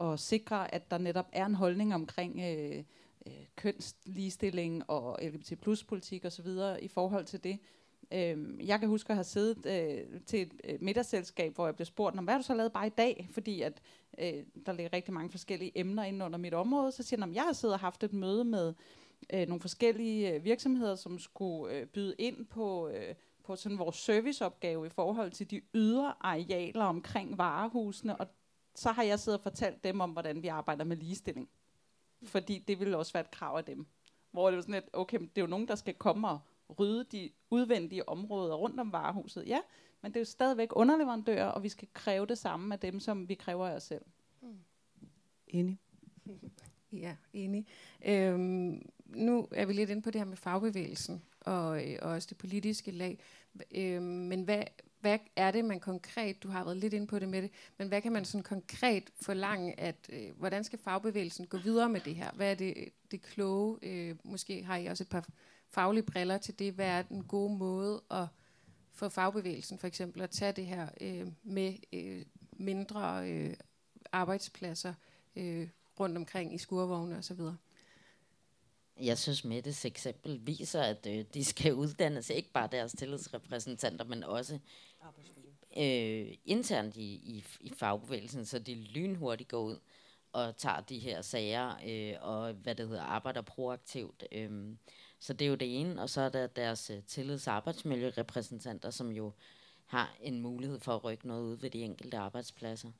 at sikre, at der netop er en holdning omkring øh, øh, kønsligestilling og LGBT plus politik osv. i forhold til det. Øh, jeg kan huske at have siddet øh, til et øh, middagsselskab, hvor jeg blev spurgt, hvad har du så lavet bare i dag? Fordi at øh, der ligger rigtig mange forskellige emner inde under mit område. Så siger jeg, jeg har siddet og haft et møde med øh, nogle forskellige øh, virksomheder, som skulle øh, byde ind på, øh, på sådan vores serviceopgave i forhold til de ydre arealer omkring varehusene. Og så har jeg siddet og fortalt dem om, hvordan vi arbejder med ligestilling. Fordi det ville også være et krav af dem. Hvor det var sådan et, okay, det er jo nogen, der skal komme og rydde de udvendige områder rundt om varehuset. Ja, men det er jo stadigvæk underleverandører, og vi skal kræve det samme af dem, som vi kræver af os selv. Mm.
Enig.
Ja, enig. Øhm, nu er vi lidt inde på det her med fagbevægelsen og, øh, og også det politiske lag. Øhm, men hvad, hvad er det, man konkret, du har været lidt inde på det med det, men hvad kan man sådan konkret forlange, at øh, hvordan skal fagbevægelsen gå videre med det her? Hvad er det, det kloge? Øh, måske har I også et par faglige briller til det. Hvad er den gode måde at få fagbevægelsen for eksempel at tage det her øh, med øh, mindre øh, arbejdspladser øh, rundt omkring i skurvogne osv.?
Jeg synes, Mettes eksempel viser, at øh, de skal uddannes ikke bare deres tillidsrepræsentanter, men også øh, internt i, i, i fagbevægelsen, så de lynhurtigt går ud og tager de her sager øh, og hvad det hedder arbejder proaktivt. Øh, så det er jo det ene, og så er der deres øh, tillids- arbejdsmiljørepræsentanter, som jo har en mulighed for at rykke noget ud ved de enkelte arbejdspladser.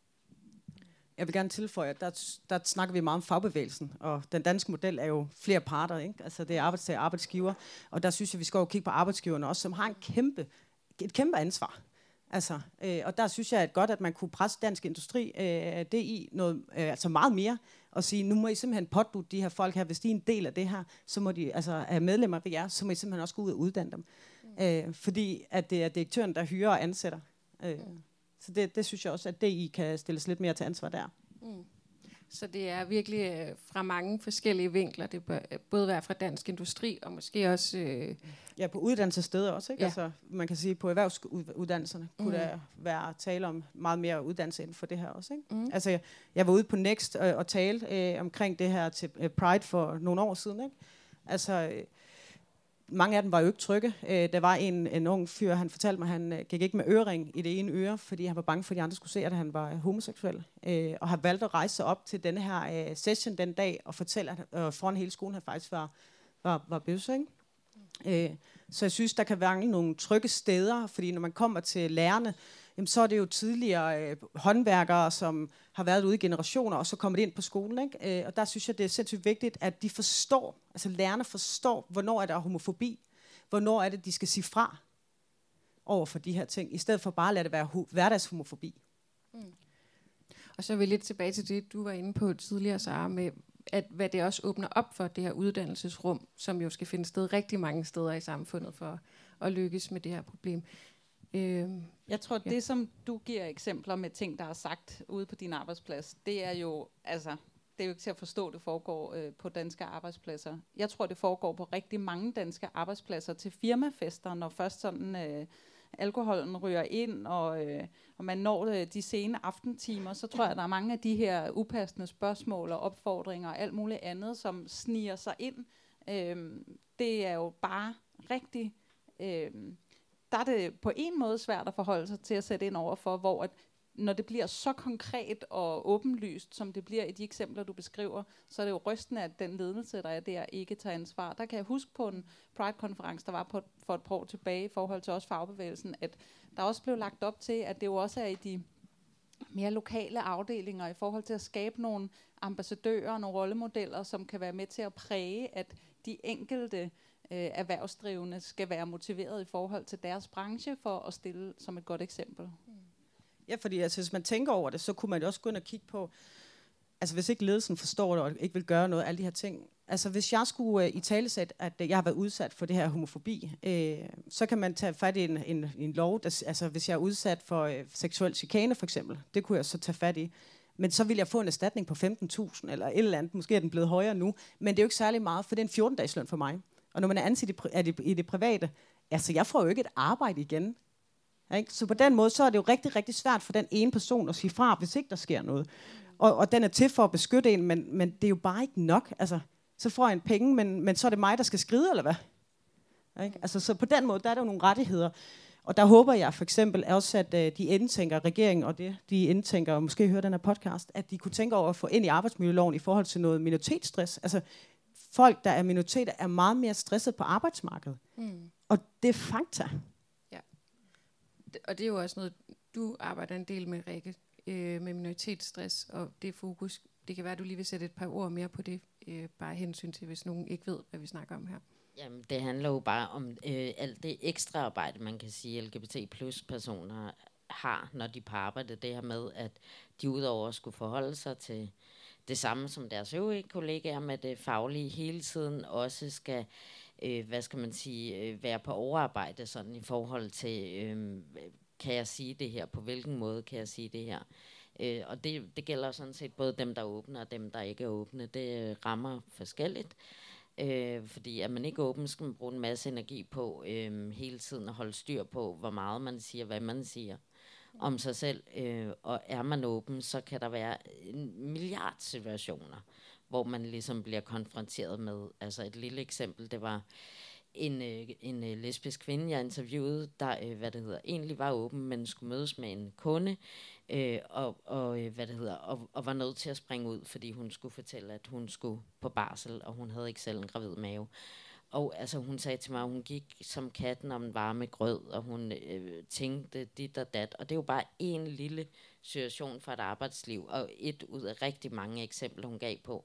Jeg vil gerne tilføje, at der, der snakker vi meget om fagbevægelsen, og den danske model er jo flere parter, ikke? Altså det er arbejdstager og arbejdsgiver, og der synes jeg, vi skal jo kigge på arbejdsgiverne også, som har en kæmpe, et kæmpe ansvar. Altså, øh, og der synes jeg at godt, at man kunne presse dansk industri øh, det i noget, øh, altså meget mere, og sige, nu må I simpelthen pådutte de her folk her, hvis de er en del af det her, så må de, altså er medlemmer ved jer, så må I simpelthen også gå ud og uddanne dem. Mm. Øh, fordi at det er direktøren, der hyrer og ansætter. Øh, mm. Så det, det synes jeg også, at det I kan stilles lidt mere til ansvar der. Mm.
Så det er virkelig øh, fra mange forskellige vinkler. Det bør øh, både være fra dansk industri og måske også... Øh,
ja, på uddannelsessteder også. Ikke? Ja. Altså, man kan sige, på erhvervsuddannelserne kunne mm. der være tale om meget mere uddannelse inden for det her også. Ikke? Mm. Altså, jeg, jeg var ude på Next og, og tale øh, omkring det her til øh, Pride for nogle år siden. Ikke? Altså... Øh, mange af dem var jo ikke trygge. Øh, der var en, en ung fyr, han fortalte mig, at han øh, gik ikke med ørering i det ene øre, fordi han var bange for, at de andre skulle se, at han var homoseksuel. Øh, og har valgt at rejse sig op til denne her øh, session den dag og fortælle, at øh, foran hele skolen, han faktisk var, var, var bøsse. Ikke? Øh, så jeg synes, der kan være nogle trygge steder, fordi når man kommer til lærerne, jamen, så er det jo tidligere øh, håndværkere, som har været ude i generationer, og så kommer de ind på skolen. Ikke? Øh, og der synes jeg, det er sindssygt vigtigt, at de forstår, altså lærerne forstår, hvornår er der homofobi, hvornår er det, de skal sige fra over for de her ting, i stedet for bare at lade det være hu- hverdagshomofobi. Mm.
Og så er vi lidt tilbage til det, du var inde på tidligere, Sara, med at hvad det også åbner op for, det her uddannelsesrum, som jo skal finde sted rigtig mange steder i samfundet for at lykkes med det her problem.
Øh, jeg tror, ja. det som du giver eksempler med ting, der er sagt ude på din arbejdsplads, det er jo, altså, det er jo ikke til at forstå, det foregår øh, på danske arbejdspladser. Jeg tror, det foregår på rigtig mange danske arbejdspladser til firmafester, når først sådan øh, alkoholen ryger ind, og, øh, og man når øh, de sene aftentimer, så tror jeg, at der er mange af de her upassende spørgsmål og opfordringer og alt muligt andet, som sniger sig ind. Øh, det er jo bare rigtig... Øh, der er det på en måde svært at forholde sig til at sætte ind over for, hvor at når det bliver så konkret og åbenlyst, som det bliver i de eksempler, du beskriver, så er det jo rystende, at den ledelse, der er der, ikke tager ansvar. Der kan jeg huske på en Pride-konference, der var på, for et par år tilbage i forhold til også fagbevægelsen, at der også blev lagt op til, at det jo også er i de mere lokale afdelinger i forhold til at skabe nogle ambassadører, nogle rollemodeller, som kan være med til at præge, at de enkelte øh, Øh, erhvervsdrivende skal være motiveret i forhold til deres branche for at stille som et godt eksempel.
Ja, fordi altså, hvis man tænker over det, så kunne man jo også gå ind og kigge på, altså hvis ikke ledelsen forstår det og ikke vil gøre noget, alle de her ting. Altså hvis jeg skulle øh, i talesæt, at øh, jeg har været udsat for det her homofobi, øh, så kan man tage fat i en, en, en lov, der, altså hvis jeg er udsat for øh, seksuel chikane for eksempel, det kunne jeg så tage fat i. men så vil jeg få en erstatning på 15.000 eller et eller andet. Måske er den blevet højere nu, men det er jo ikke særlig meget, for det er en 14-dages løn for mig. Og når man er ansat i, er det, i det private, altså jeg får jo ikke et arbejde igen. Ikke? Så på den måde, så er det jo rigtig, rigtig svært for den ene person at sige fra, hvis ikke der sker noget. Og, og den er til for at beskytte en, men, men det er jo bare ikke nok. Altså, så får jeg en penge, men, men så er det mig, der skal skride, eller hvad? Ikke? Altså, så på den måde, der er der jo nogle rettigheder. Og der håber jeg for eksempel også, at øh, de indtænker, regeringen og det, de indtænker, og måske hører den her podcast, at de kunne tænke over at få ind i arbejdsmiljøloven i forhold til noget minoritetsstress. Altså, folk, der er minoriteter, er meget mere stresset på arbejdsmarkedet. Mm. Og det er fakta. Ja.
Og det er jo også noget, du arbejder en del med, Rikke, øh, med minoritetsstress og det fokus. Det kan være, at du lige vil sætte et par ord mere på det, øh, bare hensyn til, hvis nogen ikke ved, hvad vi snakker om her.
Jamen, det handler jo bare om øh, alt det ekstra arbejde, man kan sige, LGBT plus personer har, når de på arbejde. Det her med, at de udover skulle forholde sig til det samme som deres øvrige kollegaer med det faglige hele tiden, også skal, øh, hvad skal man sige, øh, være på overarbejde sådan i forhold til, øh, kan jeg sige det her, på hvilken måde kan jeg sige det her. Øh, og det, det gælder sådan set både dem, der åbner åbne og dem, der ikke er åbne. Det øh, rammer forskelligt. Øh, fordi er man ikke åben, skal man bruge en masse energi på øh, hele tiden at holde styr på, hvor meget man siger, hvad man siger om sig selv. Øh, og er man åben, så kan der være en milliard situationer, hvor man ligesom bliver konfronteret med. Altså et lille eksempel, det var en, øh, en øh, lesbisk kvinde, jeg interviewede, der, øh, hvad det hedder, egentlig var åben, men skulle mødes med en kunde, øh, og, og, øh, hvad det hedder, og, og var nødt til at springe ud, fordi hun skulle fortælle, at hun skulle på barsel, og hun havde ikke selv en gravid mave. Og altså, hun sagde til mig, at hun gik som katten om en varme grød, og hun øh, tænkte dit og dat. Og det er jo bare en lille situation fra et arbejdsliv, og et ud af rigtig mange eksempler, hun gav på.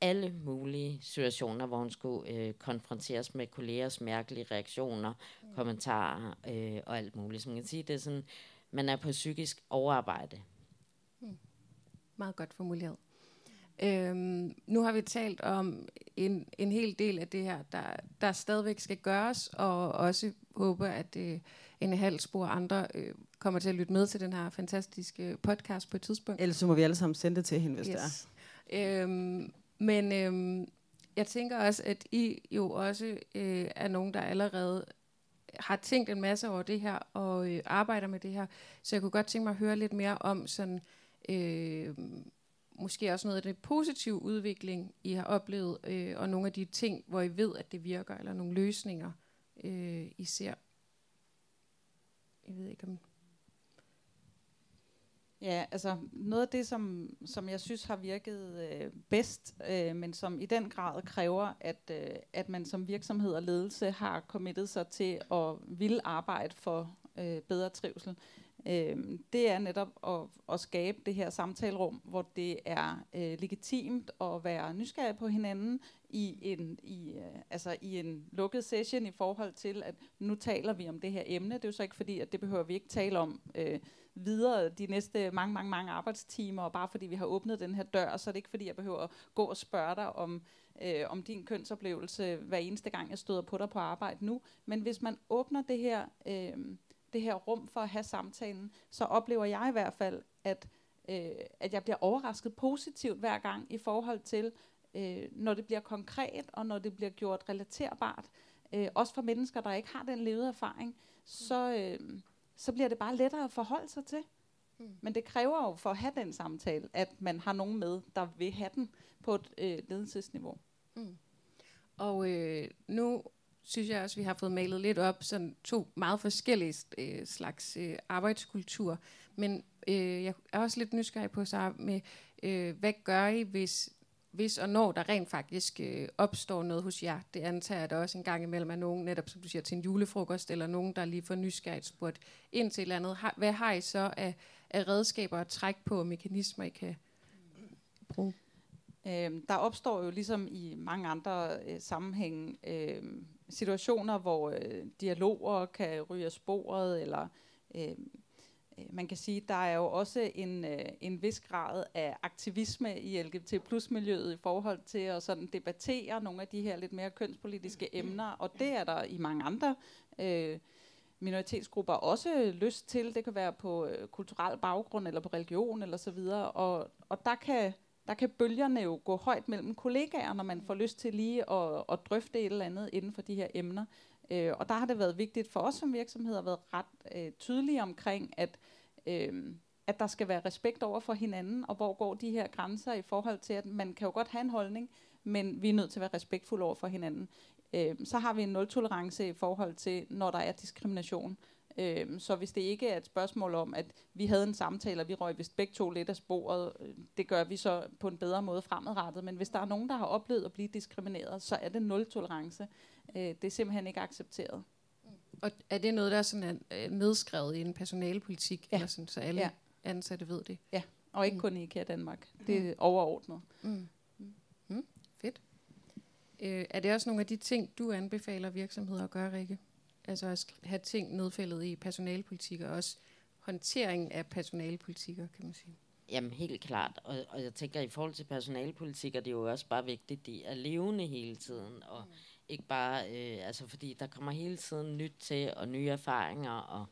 Alle mulige situationer, hvor hun skulle øh, konfronteres med kollegers mærkelige reaktioner, mm. kommentarer øh, og alt muligt. Så man kan sige, det er sådan, man er på psykisk overarbejde. Mm.
Meget godt formuleret. Øhm, nu har vi talt om en, en hel del af det her, der, der stadigvæk skal gøres, og også håber, at øh, en halv spor andre øh, kommer til at lytte med til den her fantastiske podcast på et tidspunkt.
Ellers så må vi alle sammen sende det til hende, hvis yes.
det er. Øhm, men øhm, jeg tænker også, at I jo også øh, er nogen, der allerede har tænkt en masse over det her, og øh, arbejder med det her. Så jeg kunne godt tænke mig at høre lidt mere om sådan... Øh, måske også noget af det positive udvikling, I har oplevet, øh, og nogle af de ting, hvor I ved, at det virker, eller nogle løsninger, øh, I ser. Jeg ved ikke om...
Ja, altså noget af det, som, som jeg synes har virket øh, bedst, øh, men som i den grad kræver, at, øh, at man som virksomhed og ledelse har committet sig til at ville arbejde for øh, bedre trivsel, øh, det er netop at, at skabe det her samtalerum, hvor det er øh, legitimt at være nysgerrig på hinanden i en, i, øh, altså i en lukket session i forhold til, at nu taler vi om det her emne. Det er jo så ikke fordi, at det behøver vi ikke tale om øh, videre de næste mange, mange, mange arbejdstimer, og bare fordi vi har åbnet den her dør, så er det ikke fordi, jeg behøver at gå og spørge dig om, øh, om din kønsoplevelse hver eneste gang, jeg støder på dig på arbejde nu. Men hvis man åbner det her... Øh, det her rum for at have samtalen, så oplever jeg i hvert fald, at, øh, at jeg bliver overrasket positivt hver gang i forhold til, øh, når det bliver konkret, og når det bliver gjort relaterbart, øh, også for mennesker, der ikke har den levede erfaring, så, øh, så bliver det bare lettere at forholde sig til. Mm. Men det kræver jo for at have den samtale, at man har nogen med, der vil have den på et øh, ledelsesniveau. Mm.
Og øh, nu synes jeg også, vi har fået malet lidt op, sådan to meget forskellige øh, slags øh, arbejdskultur. Men øh, jeg er også lidt nysgerrig på sig med, øh, hvad gør I, hvis, hvis og når der rent faktisk øh, opstår noget hos jer? Det antager jeg da også en gang imellem af nogen, netop som du siger, til en julefrokost, eller nogen, der lige får nysgerrigt spurgt ind til et eller andet. Har, hvad har I så af, af redskaber at trække på, og mekanismer, I kan bruge?
Øhm, der opstår jo ligesom i mange andre øh, sammenhænge øh, situationer, hvor øh, dialoger kan ryge af sporet, eller øh, øh, man kan sige, der er jo også en, øh, en vis grad af aktivisme i LGBT plus miljøet i forhold til at sådan debattere nogle af de her lidt mere kønspolitiske emner, og det er der i mange andre øh, minoritetsgrupper også lyst til. Det kan være på øh, kulturel baggrund eller på religion eller så videre. Og, og der kan der kan bølgerne jo gå højt mellem kollegaer, når man får lyst til lige at, at drøfte et eller andet inden for de her emner. Øh, og der har det været vigtigt for os som virksomhed at være ret øh, tydelige omkring, at, øh, at der skal være respekt over for hinanden, og hvor går de her grænser i forhold til, at man kan jo godt have en holdning, men vi er nødt til at være respektfulde over for hinanden. Øh, så har vi en nul-tolerance i forhold til, når der er diskrimination. Øh, så hvis det ikke er et spørgsmål om, at vi havde en samtale, og vi røg vist begge to lidt af sporet, øh, det gør vi så på en bedre måde fremadrettet. Men hvis der er nogen, der har oplevet at blive diskrimineret, så er det nul-tolerance. Øh, det er simpelthen ikke accepteret.
Og er det noget, der er sådan er øh, nedskrevet i en personalepolitik, ja. eller sådan, så alle ja. ansatte ved det?
Ja, og ikke mm. kun i IKEA Danmark. Det er mm. overordnet. Mm.
Mm. Fedt. Øh, er det også nogle af de ting, du anbefaler virksomheder at gøre, Rikke? Altså at have ting nedfældet i personalepolitik, og også håndtering af personalepolitikker, kan man sige.
Jamen helt klart, og, og jeg tænker i forhold til personalepolitikker, det er jo også bare vigtigt, de er levende hele tiden, og mm ikke bare, øh, altså fordi der kommer hele tiden nyt til, og nye erfaringer, og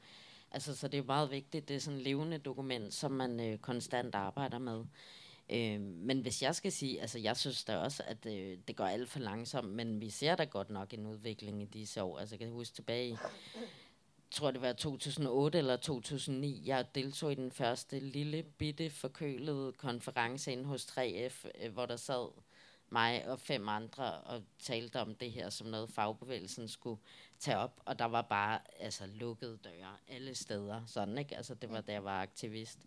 altså så det er meget vigtigt, det er sådan et levende dokument, som man øh, konstant arbejder med. Øh, men hvis jeg skal sige, altså jeg synes da også, at øh, det går alt for langsomt, men vi ser da godt nok en udvikling i disse år. Altså jeg kan huske tilbage i, tror det var 2008 eller 2009, jeg deltog i den første lille bitte forkølede konference inde hos 3F, øh, hvor der sad mig og fem andre og talte om det her som noget fagbevægelsen skulle tage op, og der var bare altså lukkede døre alle steder, sådan ikke? Altså det var da jeg var aktivist.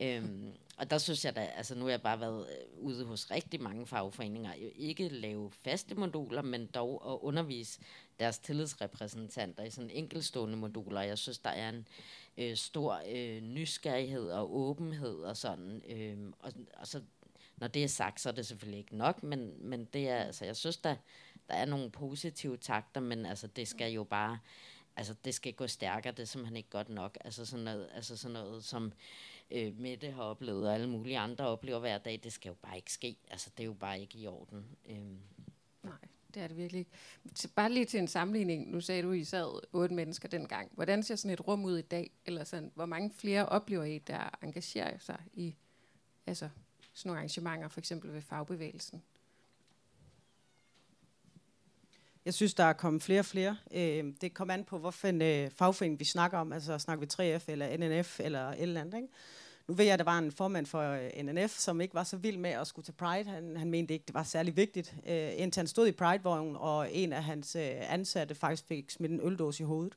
Øhm, og der synes jeg da, altså nu har jeg bare været øh, ude hos rigtig mange fagforeninger, jo ikke lave faste moduler, men dog at undervise deres tillidsrepræsentanter i sådan enkelstående moduler. Jeg synes, der er en øh, stor øh, nysgerrighed og åbenhed og sådan. Øh, og, og så når det er sagt, så er det selvfølgelig ikke nok, men, men det er, altså, jeg synes, der, der er nogle positive takter, men altså, det skal jo bare, altså, det skal gå stærkere, det er simpelthen ikke godt nok. Altså sådan noget, altså sådan noget som øh, Mette har oplevet, og alle mulige andre oplever hver dag, det skal jo bare ikke ske. Altså, det er jo bare ikke i orden. Øh.
Nej, det er det virkelig ikke. Bare lige til en sammenligning. Nu sagde du, I sad otte mennesker dengang. Hvordan ser sådan et rum ud i dag? Eller sådan, hvor mange flere oplever I, der engagerer sig i altså, sådan nogle arrangementer, for eksempel ved fagbevægelsen?
Jeg synes, der er kommet flere og flere. Øh, det kommer an på, hvorfor øh, fagforening vi snakker om. Altså snakker vi 3F eller NNF eller et eller andet. Ikke? Nu ved jeg, at der var en formand for øh, NNF, som ikke var så vild med at skulle til Pride. Han, han mente ikke, det var særlig vigtigt. Øh, indtil han stod i Pride-vognen, og en af hans øh, ansatte faktisk fik smidt en øldåse i hovedet.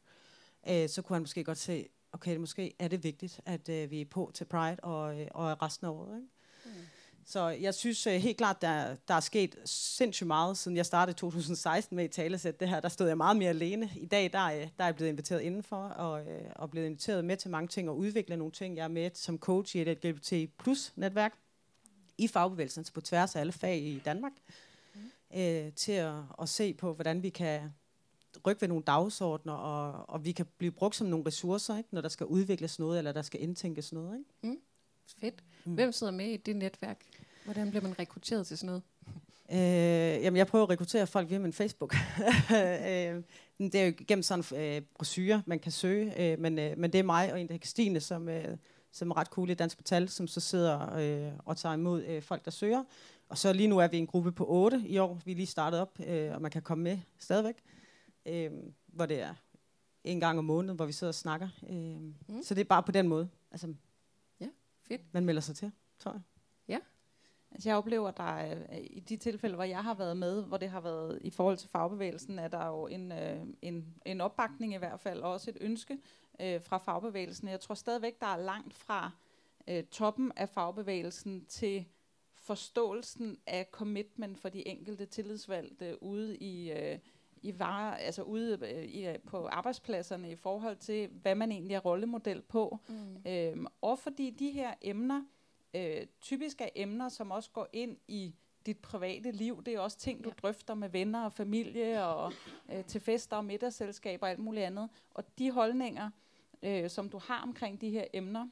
Øh, så kunne han måske godt se, okay, det måske er det vigtigt, at øh, vi er på til Pride og, øh, og resten af året. Ikke? Mm. Så jeg synes uh, helt klart, der, der er sket sindssygt meget, siden jeg startede i 2016 med i talesæt det her. Der stod jeg meget mere alene. I dag der er, der er jeg blevet inviteret indenfor, og, uh, og blevet inviteret med til mange ting, og udvikle nogle ting. Jeg er med som coach i et LGBT plus netværk i fagbevægelsen, på tværs af alle fag i Danmark, mm. uh, til at, at se på, hvordan vi kan rykke ved nogle dagsordner, og, og vi kan blive brugt som nogle ressourcer, ikke? når der skal udvikles noget, eller der skal indtænkes noget. Ikke?
Mm. Fedt. Mm. Hvem sidder med i det netværk? Hvordan bliver man rekrutteret til sådan noget?
Øh, jamen, jeg prøver at rekruttere folk via min Facebook. øh, det er jo gennem sådan en øh, brochure, man kan søge, øh, men, øh, men det er mig og en, der hedder Christine, som, øh, som er ret cool i Dansk Metal, som så sidder øh, og tager imod øh, folk, der søger. Og så lige nu er vi en gruppe på 8 i år. Vi er lige startet op, øh, og man kan komme med stadigvæk. Øh, hvor det er en gang om måneden, hvor vi sidder og snakker. Øh, mm. Så det er bare på den måde. Altså,
Fedt.
man melder sig til, tror jeg.
Altså jeg oplever, at der er, i de tilfælde, hvor jeg har været med, hvor det har været i forhold til fagbevægelsen, er der jo en, øh, en, en opbakning i hvert fald, og også et ønske øh, fra fagbevægelsen. Jeg tror stadigvæk, der er langt fra øh, toppen af fagbevægelsen til forståelsen af commitment for de enkelte tillidsvalgte ude i, øh, i varer, altså ude øh, i, øh, på arbejdspladserne i forhold til, hvad man egentlig er rollemodel på. Mm. Øhm, og fordi de her emner øh, typisk er emner, som også går ind i dit private liv. Det er også ting, du ja. drøfter med venner og familie og øh, til fester og middagsselskaber og alt muligt andet. Og de holdninger, øh, som du har omkring de her emner,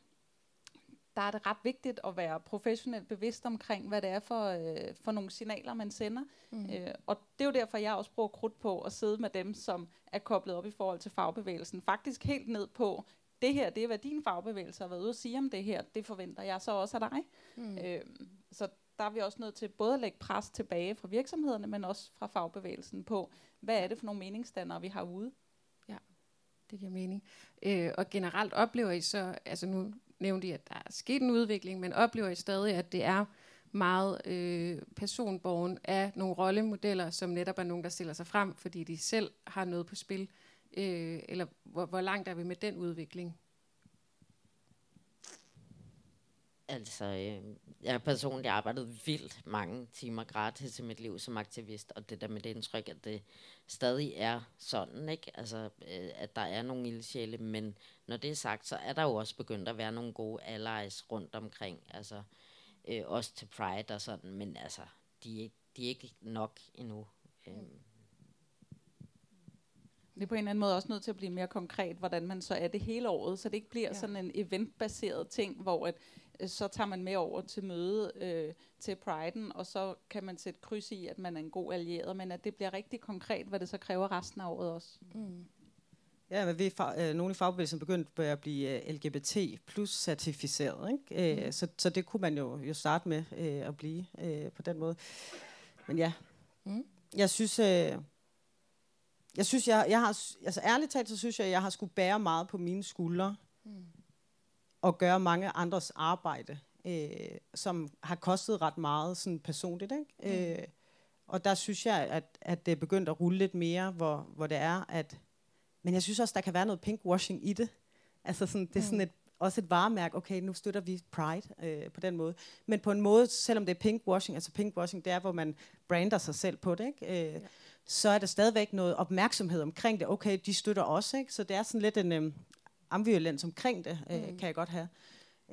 der er det ret vigtigt at være professionelt bevidst omkring, hvad det er for, øh, for nogle signaler, man sender. Mm. Øh, og det er jo derfor, jeg også bruger krudt på at sidde med dem, som er koblet op i forhold til fagbevægelsen. Faktisk helt ned på, det her, det er hvad din fagbevægelse har været ude at sige om det her, det forventer jeg så også af dig. Mm. Øh, så der er vi også nødt til både at lægge pres tilbage fra virksomhederne, men også fra fagbevægelsen på, hvad er det for nogle meningsstandere, vi har ude.
Ja, det giver mening. Øh, og generelt oplever I så, altså nu nævnte I, at der er sket en udvikling, men oplever I stadig, at det er meget øh, personborgen af nogle rollemodeller, som netop er nogen, der stiller sig frem, fordi de selv har noget på spil? Øh, Øh, eller hvor, hvor langt er vi med den udvikling?
Altså, øh, jeg har personligt arbejdet vildt mange timer gratis i mit liv som aktivist, og det der med det indtryk, at det stadig er sådan, ikke? Altså, øh, at der er nogle ildsjæle, men når det er sagt, så er der jo også begyndt at være nogle gode allies rundt omkring, altså, øh, også til Pride og sådan, men altså, de er de er ikke nok endnu. Øh,
det er på en eller anden måde også nødt til at blive mere konkret, hvordan man så er det hele året, så det ikke bliver ja. sådan en eventbaseret ting, hvor at, øh, så tager man med over til møde øh, til Pride'en, og så kan man sætte kryds i, at man er en god allieret, men at det bliver rigtig konkret, hvad det så kræver resten af året også. Mm.
Ja, men vi øh, nogle i fagbevægelsen begyndt at blive øh, LGBT plus certificeret, ikke? Øh, mm. så, så det kunne man jo, jo starte med øh, at blive øh, på den måde. Men ja, mm. jeg synes... Øh, jeg synes, jeg, jeg har, altså ærligt talt, så synes jeg, jeg har skulle bære meget på mine skuldre. Mm. Og gøre mange andres arbejde, øh, som har kostet ret meget sådan personligt. Ikke? Mm. Øh, og der synes jeg, at, at det er begyndt at rulle lidt mere, hvor, hvor det er, at... Men jeg synes også, der kan være noget pinkwashing i det. Altså sådan, det er sådan et, også et varemærke, okay, nu støtter vi Pride øh, på den måde. Men på en måde, selvom det er pinkwashing, altså pinkwashing, det er, hvor man brander sig selv på det, ikke? Øh, ja så er der stadigvæk noget opmærksomhed omkring det. Okay, de støtter også, ikke? Så det er sådan lidt en øhm, ambivalens omkring det, øh, mm. kan jeg godt have.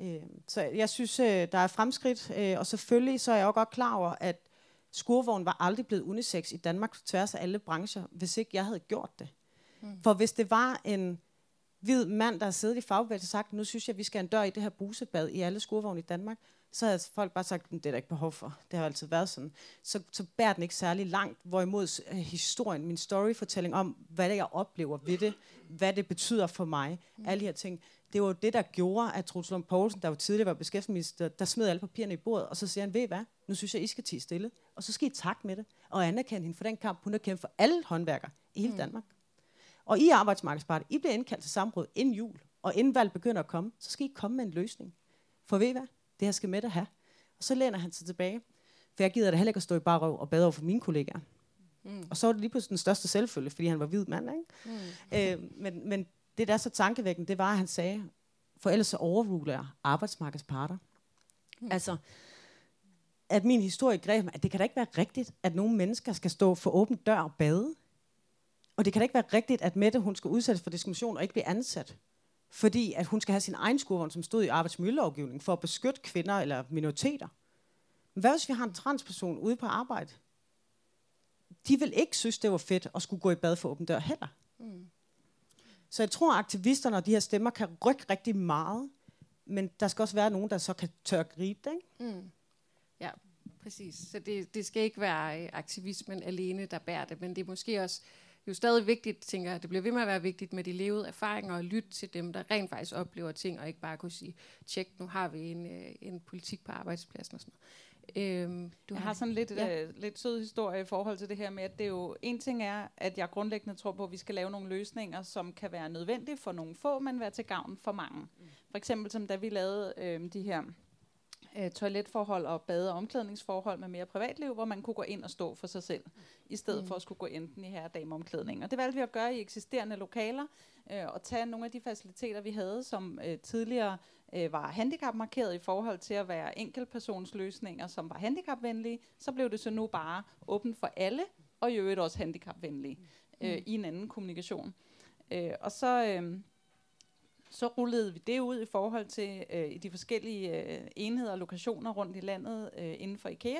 Øh, så jeg synes, øh, der er fremskridt, øh, og selvfølgelig så er jeg også godt klar over, at skurvogn var aldrig blevet unisex i Danmark på tværs af alle brancher, hvis ikke jeg havde gjort det. Mm. For hvis det var en hvid mand, der har siddet i fagbevægelsen og sagt, nu synes jeg, vi skal have en dør i det her brusebad i alle skurvogne i Danmark, så havde folk bare sagt, det er der ikke behov for. Det har altid været sådan. Så, så bærer den ikke særlig langt, hvorimod uh, historien, min storyfortælling om, hvad det jeg oplever ved det, hvad det betyder for mig, mm. alle de her ting, det var jo det, der gjorde, at Troels Lund Poulsen, der jo tidligere var beskæftigelsesminister, der smed alle papirerne i bordet, og så siger han, ved I hvad, nu synes jeg, I skal tige stille, og så skal I tak med det, og anerkende hende for den kamp, hun har kæmpet for alle håndværkere i hele mm. Danmark. Og I arbejdsmarkedsparti, I bliver indkaldt til samråd inden jul, og inden valget begynder at komme, så skal I komme med en løsning. For ved I hvad? Det her skal med at have. Og så læner han sig tilbage. For jeg gider da heller ikke at stå i bare røv og bade over for mine kollegaer. Mm. Og så var det lige pludselig den største selvfølge, fordi han var hvid mand. Ikke? Mm. Øh, men, men det, der er så tankevækkende, det var, at han sagde, for ellers så overruler jeg arbejdsmarkedsparter. Mm. Altså, at min historie greb mig, at det kan da ikke være rigtigt, at nogle mennesker skal stå for åben dør og bade. Og det kan da ikke være rigtigt, at Mette hun skal udsættes for diskrimination og ikke blive ansat fordi at hun skal have sin egen skurvogn, som stod i arbejdsmiljølovgivningen, for at beskytte kvinder eller minoriteter. Men hvad hvis vi har en transperson ude på arbejde? De vil ikke synes, det var fedt at skulle gå i bad for åben dør heller. Mm. Så jeg tror, at aktivisterne og de her stemmer kan rykke rigtig meget, men der skal også være nogen, der så kan tør gribe det. Ikke? Mm.
Ja, præcis. Så det, det skal ikke være øh, aktivismen alene, der bærer det, men det er måske også jo stadig vigtigt, tænker jeg, det bliver ved med at være vigtigt med de levede erfaringer og lytte til dem, der rent faktisk oplever ting, og ikke bare kunne sige, tjek, nu har vi en, øh, en politik på arbejdspladsen og sådan noget.
Øhm, du jeg har, har sådan lidt, ja. øh, lidt sød historie i forhold til det her med, at det er jo, en ting er, at jeg grundlæggende tror på, at vi skal lave nogle løsninger, som kan være nødvendige for nogle få, men være til gavn for mange. Mm. For eksempel som da vi lavede øh, de her øh, toiletforhold og bade- og omklædningsforhold med mere privatliv, hvor man kunne gå ind og stå for sig selv, i stedet mm. for at skulle gå enten i herre- og dameomklædning. Og det valgte vi at gøre i eksisterende lokaler, øh, og tage nogle af de faciliteter, vi havde, som øh, tidligere øh, var handicapmarkeret i forhold til at være enkeltpersonsløsninger, som var handicapvenlige, så blev det så nu bare åbent for alle, og i øvrigt også handicapvenlige, øh, mm. i en anden kommunikation. Øh, og så... Øh, så rullede vi det ud i forhold til øh, de forskellige øh, enheder og lokationer rundt i landet øh, inden for IKEA.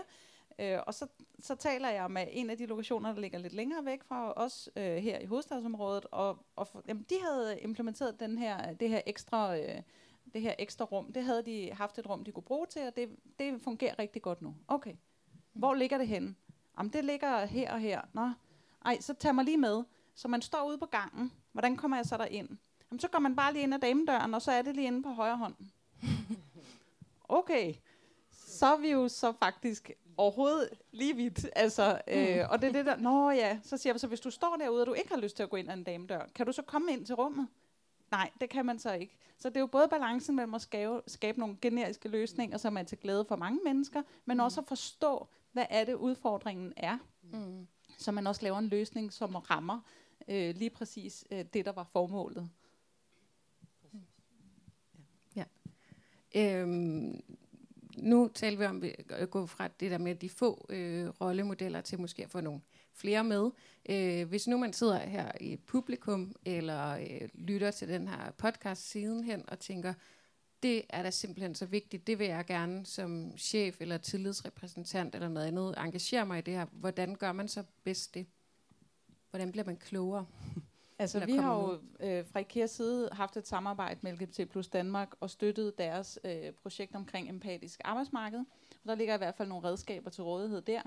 Øh, og så, så taler jeg med en af de lokationer, der ligger lidt længere væk fra os øh, her i hovedstadsområdet, og, og for, jamen, de havde implementeret den her, det her ekstra... Øh, det her ekstra rum, det havde de haft et rum, de kunne bruge til, og det, det fungerer rigtig godt nu. Okay. Hvor ligger det henne? Jamen, det ligger her og her. Nå, ej, så tag mig lige med. Så man står ude på gangen. Hvordan kommer jeg så der ind? Jamen, så går man bare lige ind ad damedøren, og så er det lige inde på højre hånd. Okay, så er vi jo så faktisk overhovedet lige vidt. Altså, øh, og det er det der, nå ja, så siger jeg, så hvis du står derude, og du ikke har lyst til at gå ind ad en damedør, kan du så komme ind til rummet? Nej, det kan man så ikke. Så det er jo både balancen mellem at skabe, skabe nogle generiske løsninger, som er til glæde for mange mennesker, men mm. også at forstå, hvad er det udfordringen er. Mm. Så man også laver en løsning, som rammer øh, lige præcis øh, det, der var formålet.
Øhm, nu taler vi om at gå fra det der med de få øh, rollemodeller til måske at få nogle flere med. Øh, hvis nu man sidder her i publikum eller øh, lytter til den her podcast sidenhen og tænker, det er da simpelthen så vigtigt, det vil jeg gerne som chef eller tillidsrepræsentant eller noget andet engagere mig i det her. Hvordan gør man så bedst det? Hvordan bliver man klogere?
Altså, vi har jo øh, fra IKEAs side haft et samarbejde med LGBT plus Danmark og støttet deres øh, projekt omkring empatisk arbejdsmarked. Og der ligger i hvert fald nogle redskaber til rådighed der.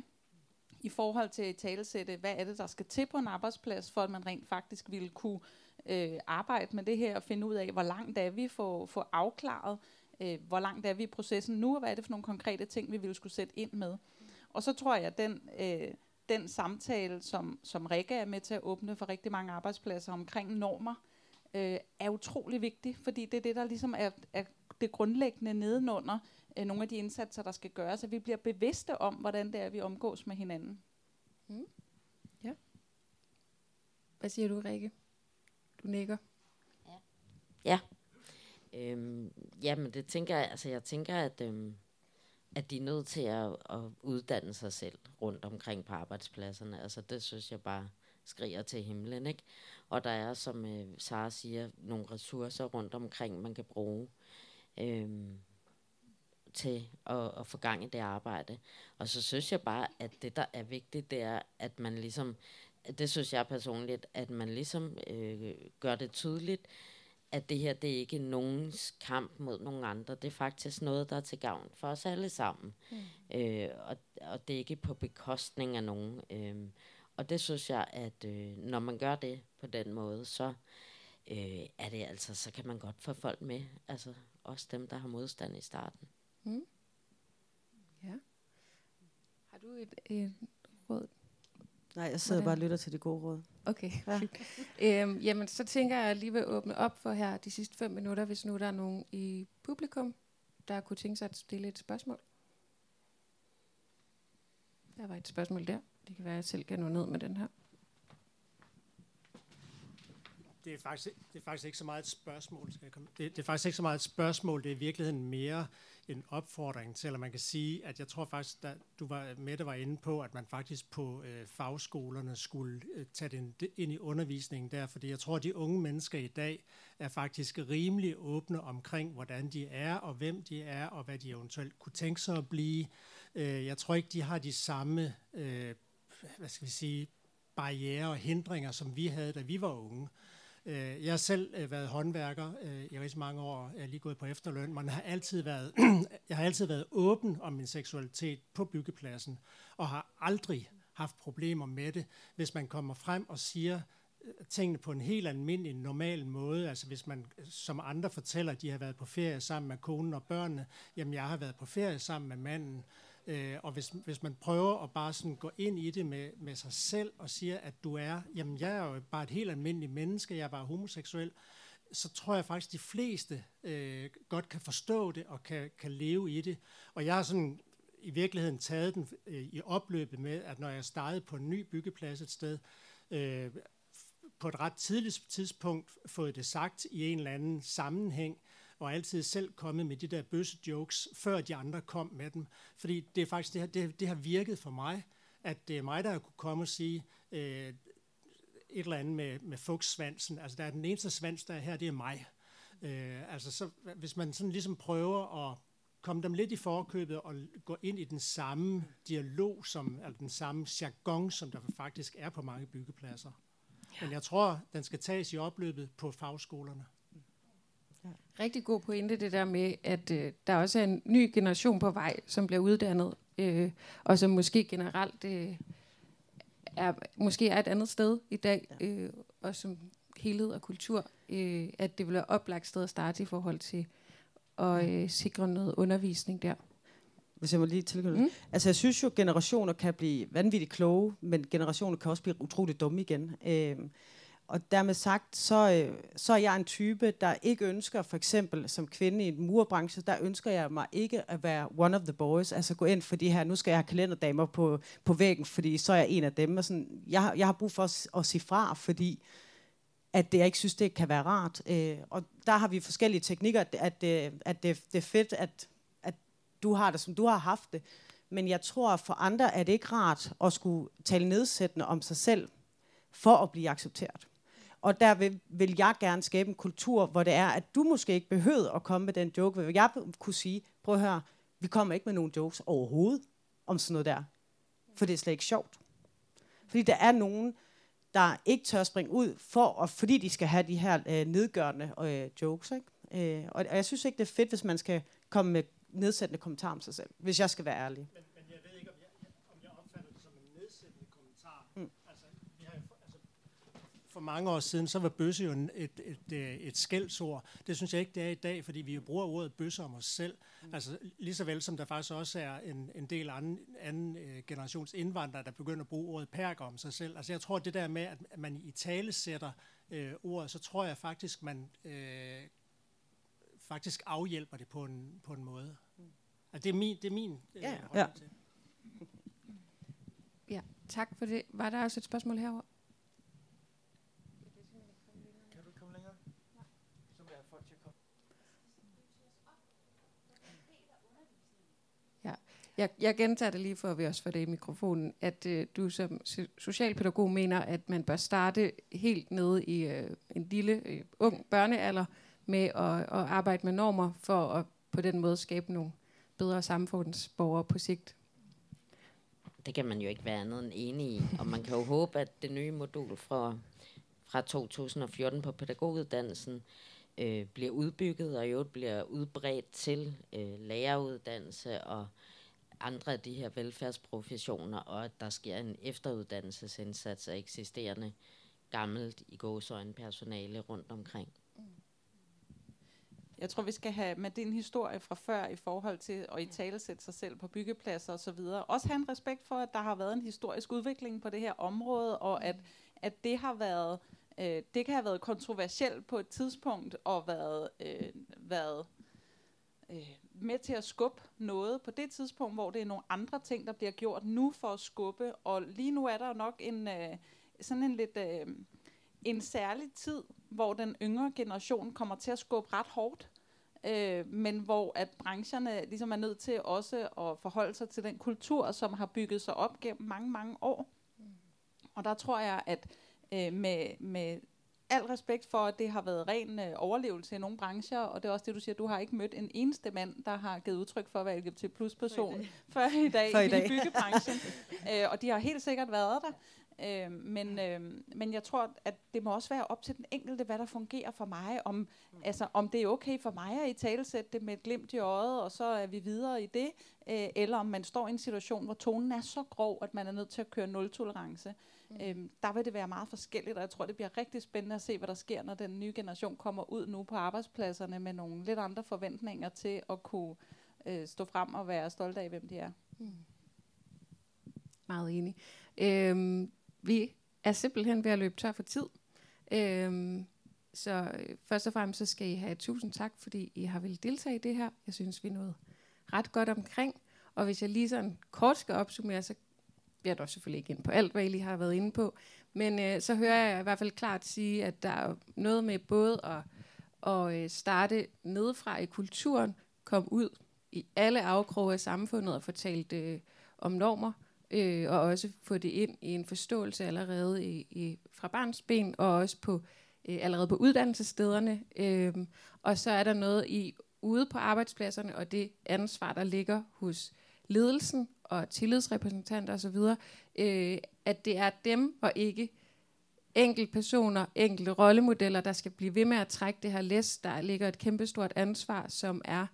I forhold til at talesætte, hvad er det, der skal til på en arbejdsplads, for at man rent faktisk ville kunne øh, arbejde med det her og finde ud af, hvor langt er vi for, for afklaret, øh, hvor langt er vi i processen nu, og hvad er det for nogle konkrete ting, vi ville skulle sætte ind med. Og så tror jeg, at den... Øh, den samtale, som, som Rikke er med til at åbne for rigtig mange arbejdspladser omkring normer, øh, er utrolig vigtig, fordi det er det, der ligesom er, er det grundlæggende nedenunder øh, nogle af de indsatser, der skal gøres, at vi bliver bevidste om, hvordan det er, vi omgås med hinanden. Mm.
Ja. Hvad siger du, Rikke? Du nikker.
Ja. Ja. Øhm, jamen, det tænker jeg, altså jeg tænker, at øhm, at de er nødt til at, at uddanne sig selv rundt omkring på arbejdspladserne. Altså det synes jeg bare skriger til himlen, ikke? Og der er, som øh, Sara siger, nogle ressourcer rundt omkring, man kan bruge øh, til at, at få gang i det arbejde. Og så synes jeg bare, at det, der er vigtigt, det er, at man ligesom, det synes jeg personligt, at man ligesom øh, gør det tydeligt, at det her det er ikke nogens kamp mod nogen andre. Det er faktisk noget, der er til gavn for os alle sammen. Mm. Øh, og, og det er ikke på bekostning af nogen. Øh, og det synes jeg, at øh, når man gør det på den måde, så øh, er det altså, så kan man godt få folk med. Altså også dem, der har modstand i starten. Mm.
Ja. Har du et, et råd
Nej, jeg sidder Hvordan? bare og lytter til de gode råd.
Okay. Ja. øhm, jamen, så tænker jeg, at jeg lige vil åbne op for her de sidste fem minutter, hvis nu der er nogen i publikum, der kunne tænke sig at stille et spørgsmål. Der var et spørgsmål der. Det kan være, at jeg selv kan nå ned med den her.
Det er, faktisk, det er faktisk ikke så meget et spørgsmål. Skal jeg komme? Det, det er faktisk ikke så meget et spørgsmål. Det er i virkeligheden mere en opfordring til, eller man kan sige, at jeg tror faktisk, at du var, Mette var inde på, at man faktisk på øh, fagskolerne skulle øh, tage det ind i undervisningen der, fordi jeg tror, at de unge mennesker i dag er faktisk rimelig åbne omkring, hvordan de er, og hvem de er, og hvad de eventuelt kunne tænke sig at blive. Øh, jeg tror ikke, de har de samme, øh, hvad skal vi sige, barriere og hindringer, som vi havde, da vi var unge. Øh, Øh, jeg har selv øh, været håndværker øh, i rigtig mange år. Jeg er lige gået på efterløn. Man har altid været, jeg har altid været åben om min seksualitet på byggepladsen, og har aldrig haft problemer med det, hvis man kommer frem og siger tingene på en helt almindelig, normal måde. Altså hvis man, som andre fortæller, at de har været på ferie sammen med konen og børnene, jamen jeg har været på ferie sammen med manden. Øh, og hvis, hvis man prøver at bare sådan gå ind i det med, med sig selv og siger, at du er, jamen jeg er jo bare et helt almindeligt menneske, jeg er bare homoseksuel, så tror jeg faktisk, at de fleste øh, godt kan forstå det og kan, kan leve i det. Og jeg har sådan i virkeligheden taget den øh, i opløbet med, at når jeg startede på en ny byggeplads et sted, øh, på et ret tidligt tidspunkt fået det sagt i en eller anden sammenhæng, og altid selv kommet med de der bøsse jokes, før de andre kom med dem. Fordi det er faktisk, det har, det, det har virket for mig, at det er mig, der har kunne komme og sige, øh, et eller andet med, med fugtsvansen. Altså, der er den eneste svans, der er her, det er mig. Øh, altså, så, hvis man sådan ligesom prøver at komme dem lidt i forkøbet og gå ind i den samme dialog, som, eller den samme jargon, som der faktisk er på mange byggepladser. Men jeg tror, den skal tages i opløbet på fagskolerne.
Rigtig god pointe, det der med, at øh, der også er en ny generation på vej, som bliver uddannet, øh, og som måske generelt øh, er, måske er et andet sted i dag, øh, og som helhed og kultur, øh, at det vil være oplagt sted at starte i forhold til at øh, sikre noget undervisning der.
Hvis jeg må lige tilknytte. Mm. Altså jeg synes jo, generationer kan blive vanvittigt kloge, men generationer kan også blive utroligt dumme igen. Øh, og dermed sagt, så, øh, så er jeg en type, der ikke ønsker, for eksempel som kvinde i en murbranche, der ønsker jeg mig ikke at være one of the boys, altså gå ind for de her, nu skal jeg have kalenderdamer på, på væggen, fordi så er jeg en af dem. Og sådan, jeg, jeg har brug for at, at sige fra, fordi at det, jeg ikke synes, det kan være rart. Øh, og der har vi forskellige teknikker, at, at, øh, at det, det er fedt, at, at du har det, som du har haft det. Men jeg tror, at for andre er det ikke rart at skulle tale nedsættende om sig selv, for at blive accepteret. Og der vil, vil jeg gerne skabe en kultur, hvor det er, at du måske ikke behøver at komme med den joke. hvor jeg kunne sige, prøv at høre, vi kommer ikke med nogen jokes overhovedet om sådan noget der. For det er slet ikke sjovt. Fordi der er nogen, der ikke tør springe ud, for, og fordi de skal have de her øh, nedgørende øh, jokes. Ikke? Øh, og, og jeg synes ikke, det er fedt, hvis man skal komme med nedsættende kommentarer om sig selv, hvis jeg skal være ærlig.
Men for mange år siden, så var bøsse jo et, et, et, øh, et skældsord. Det synes jeg ikke, det er i dag, fordi vi bruger ordet bøsse om os selv. Mm. Altså lige så vel som der faktisk også er en, en del anden, anden øh, generations indvandrere, der begynder at bruge ordet perker om sig selv. Altså jeg tror, det der med, at man i tale sætter øh, ordet, så tror jeg faktisk, man øh, faktisk afhjælper det på en, på en måde. Mm. Altså, det er min, det er min øh, ja, ja. til.
Ja, tak for det. Var der også et spørgsmål herovre? Jeg, jeg gentager det lige for, at vi også får det i mikrofonen, at øh, du som socialpædagog mener, at man bør starte helt nede i øh, en lille, øh, ung børnealder med at, at arbejde med normer, for at på den måde skabe nogle bedre samfundsborgere på sigt.
Det kan man jo ikke være andet end enig i, og man kan jo håbe, at det nye modul fra, fra 2014 på pædagoguddannelsen øh, bliver udbygget, og i øvrigt bliver udbredt til øh, læreruddannelse og andre af de her velfærdsprofessioner, og at der sker en efteruddannelsesindsats af eksisterende gammelt i gåsøjne personale rundt omkring.
Jeg tror, vi skal have med din historie fra før i forhold til at i tale sætte sig selv på byggepladser og så videre. Også have en respekt for, at der har været en historisk udvikling på det her område, og at, at det har været øh, det kan have været kontroversielt på et tidspunkt og været, øh, været øh, med til at skubbe noget på det tidspunkt, hvor det er nogle andre ting, der bliver gjort nu for at skubbe. Og lige nu er der jo nok en øh, sådan en lidt øh, en særlig tid, hvor den yngre generation kommer til at skubbe ret hårdt. Øh, men hvor at brancherne ligesom er nødt til også at forholde sig til den kultur, som har bygget sig op gennem mange, mange år. Og der tror jeg, at øh, med, med al respekt for, at det har været ren øh, overlevelse i nogle brancher, og det er også det, du siger, du har ikke mødt en eneste mand, der har givet udtryk for at være LGBT plus person før i dag, før i, dag. i byggebranchen. øh, og de har helt sikkert været der. Øh, men, øh, men jeg tror, at det må også være op til den enkelte, hvad der fungerer for mig. Om, mm. altså, om det er okay for mig at i talesætte det med et glimt i øjet, og så er vi videre i det. Øh, eller om man står i en situation, hvor tonen er så grov, at man er nødt til at køre nul-tolerance. Mm. Øhm, der vil det være meget forskelligt, og jeg tror, det bliver rigtig spændende at se, hvad der sker, når den nye generation kommer ud nu på arbejdspladserne med nogle lidt andre forventninger til at kunne øh, stå frem og være stolte af, hvem de er. Mm.
Meget enig. Øhm, vi er simpelthen ved at løbe tør for tid. Øhm, så øh, først og fremmest så skal I have tusind tak, fordi I har vil deltage i det her. Jeg synes, vi nåede ret godt omkring. Og hvis jeg lige sådan kort skal opsummere, så jeg er dog selvfølgelig ikke ind på alt, hvad I lige har været inde på, men øh, så hører jeg i hvert fald klart sige, at der er noget med både at, at øh, starte nedefra i kulturen, komme ud i alle afkroge af samfundet og fortalt øh, om normer, øh, og også få det ind i en forståelse allerede i, i, fra barns ben, og også på øh, allerede på uddannelsesstederne. Øh, og så er der noget i ude på arbejdspladserne, og det ansvar, der ligger hos ledelsen og tillidsrepræsentanter osv., øh, at det er dem og ikke enkelte personer, enkelte rollemodeller, der skal blive ved med at trække det her læs. Der ligger et kæmpestort ansvar, som er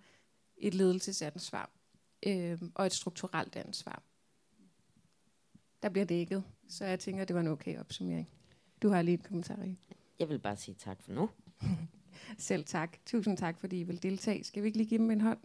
et ledelsesansvar øh, og et strukturelt ansvar. Der bliver dækket, så jeg tænker, det var en okay opsummering. Du har lige en kommentar, i.
Jeg vil bare sige tak for nu.
Selv tak. Tusind tak, fordi I vil deltage. Skal vi ikke lige give dem en hånd?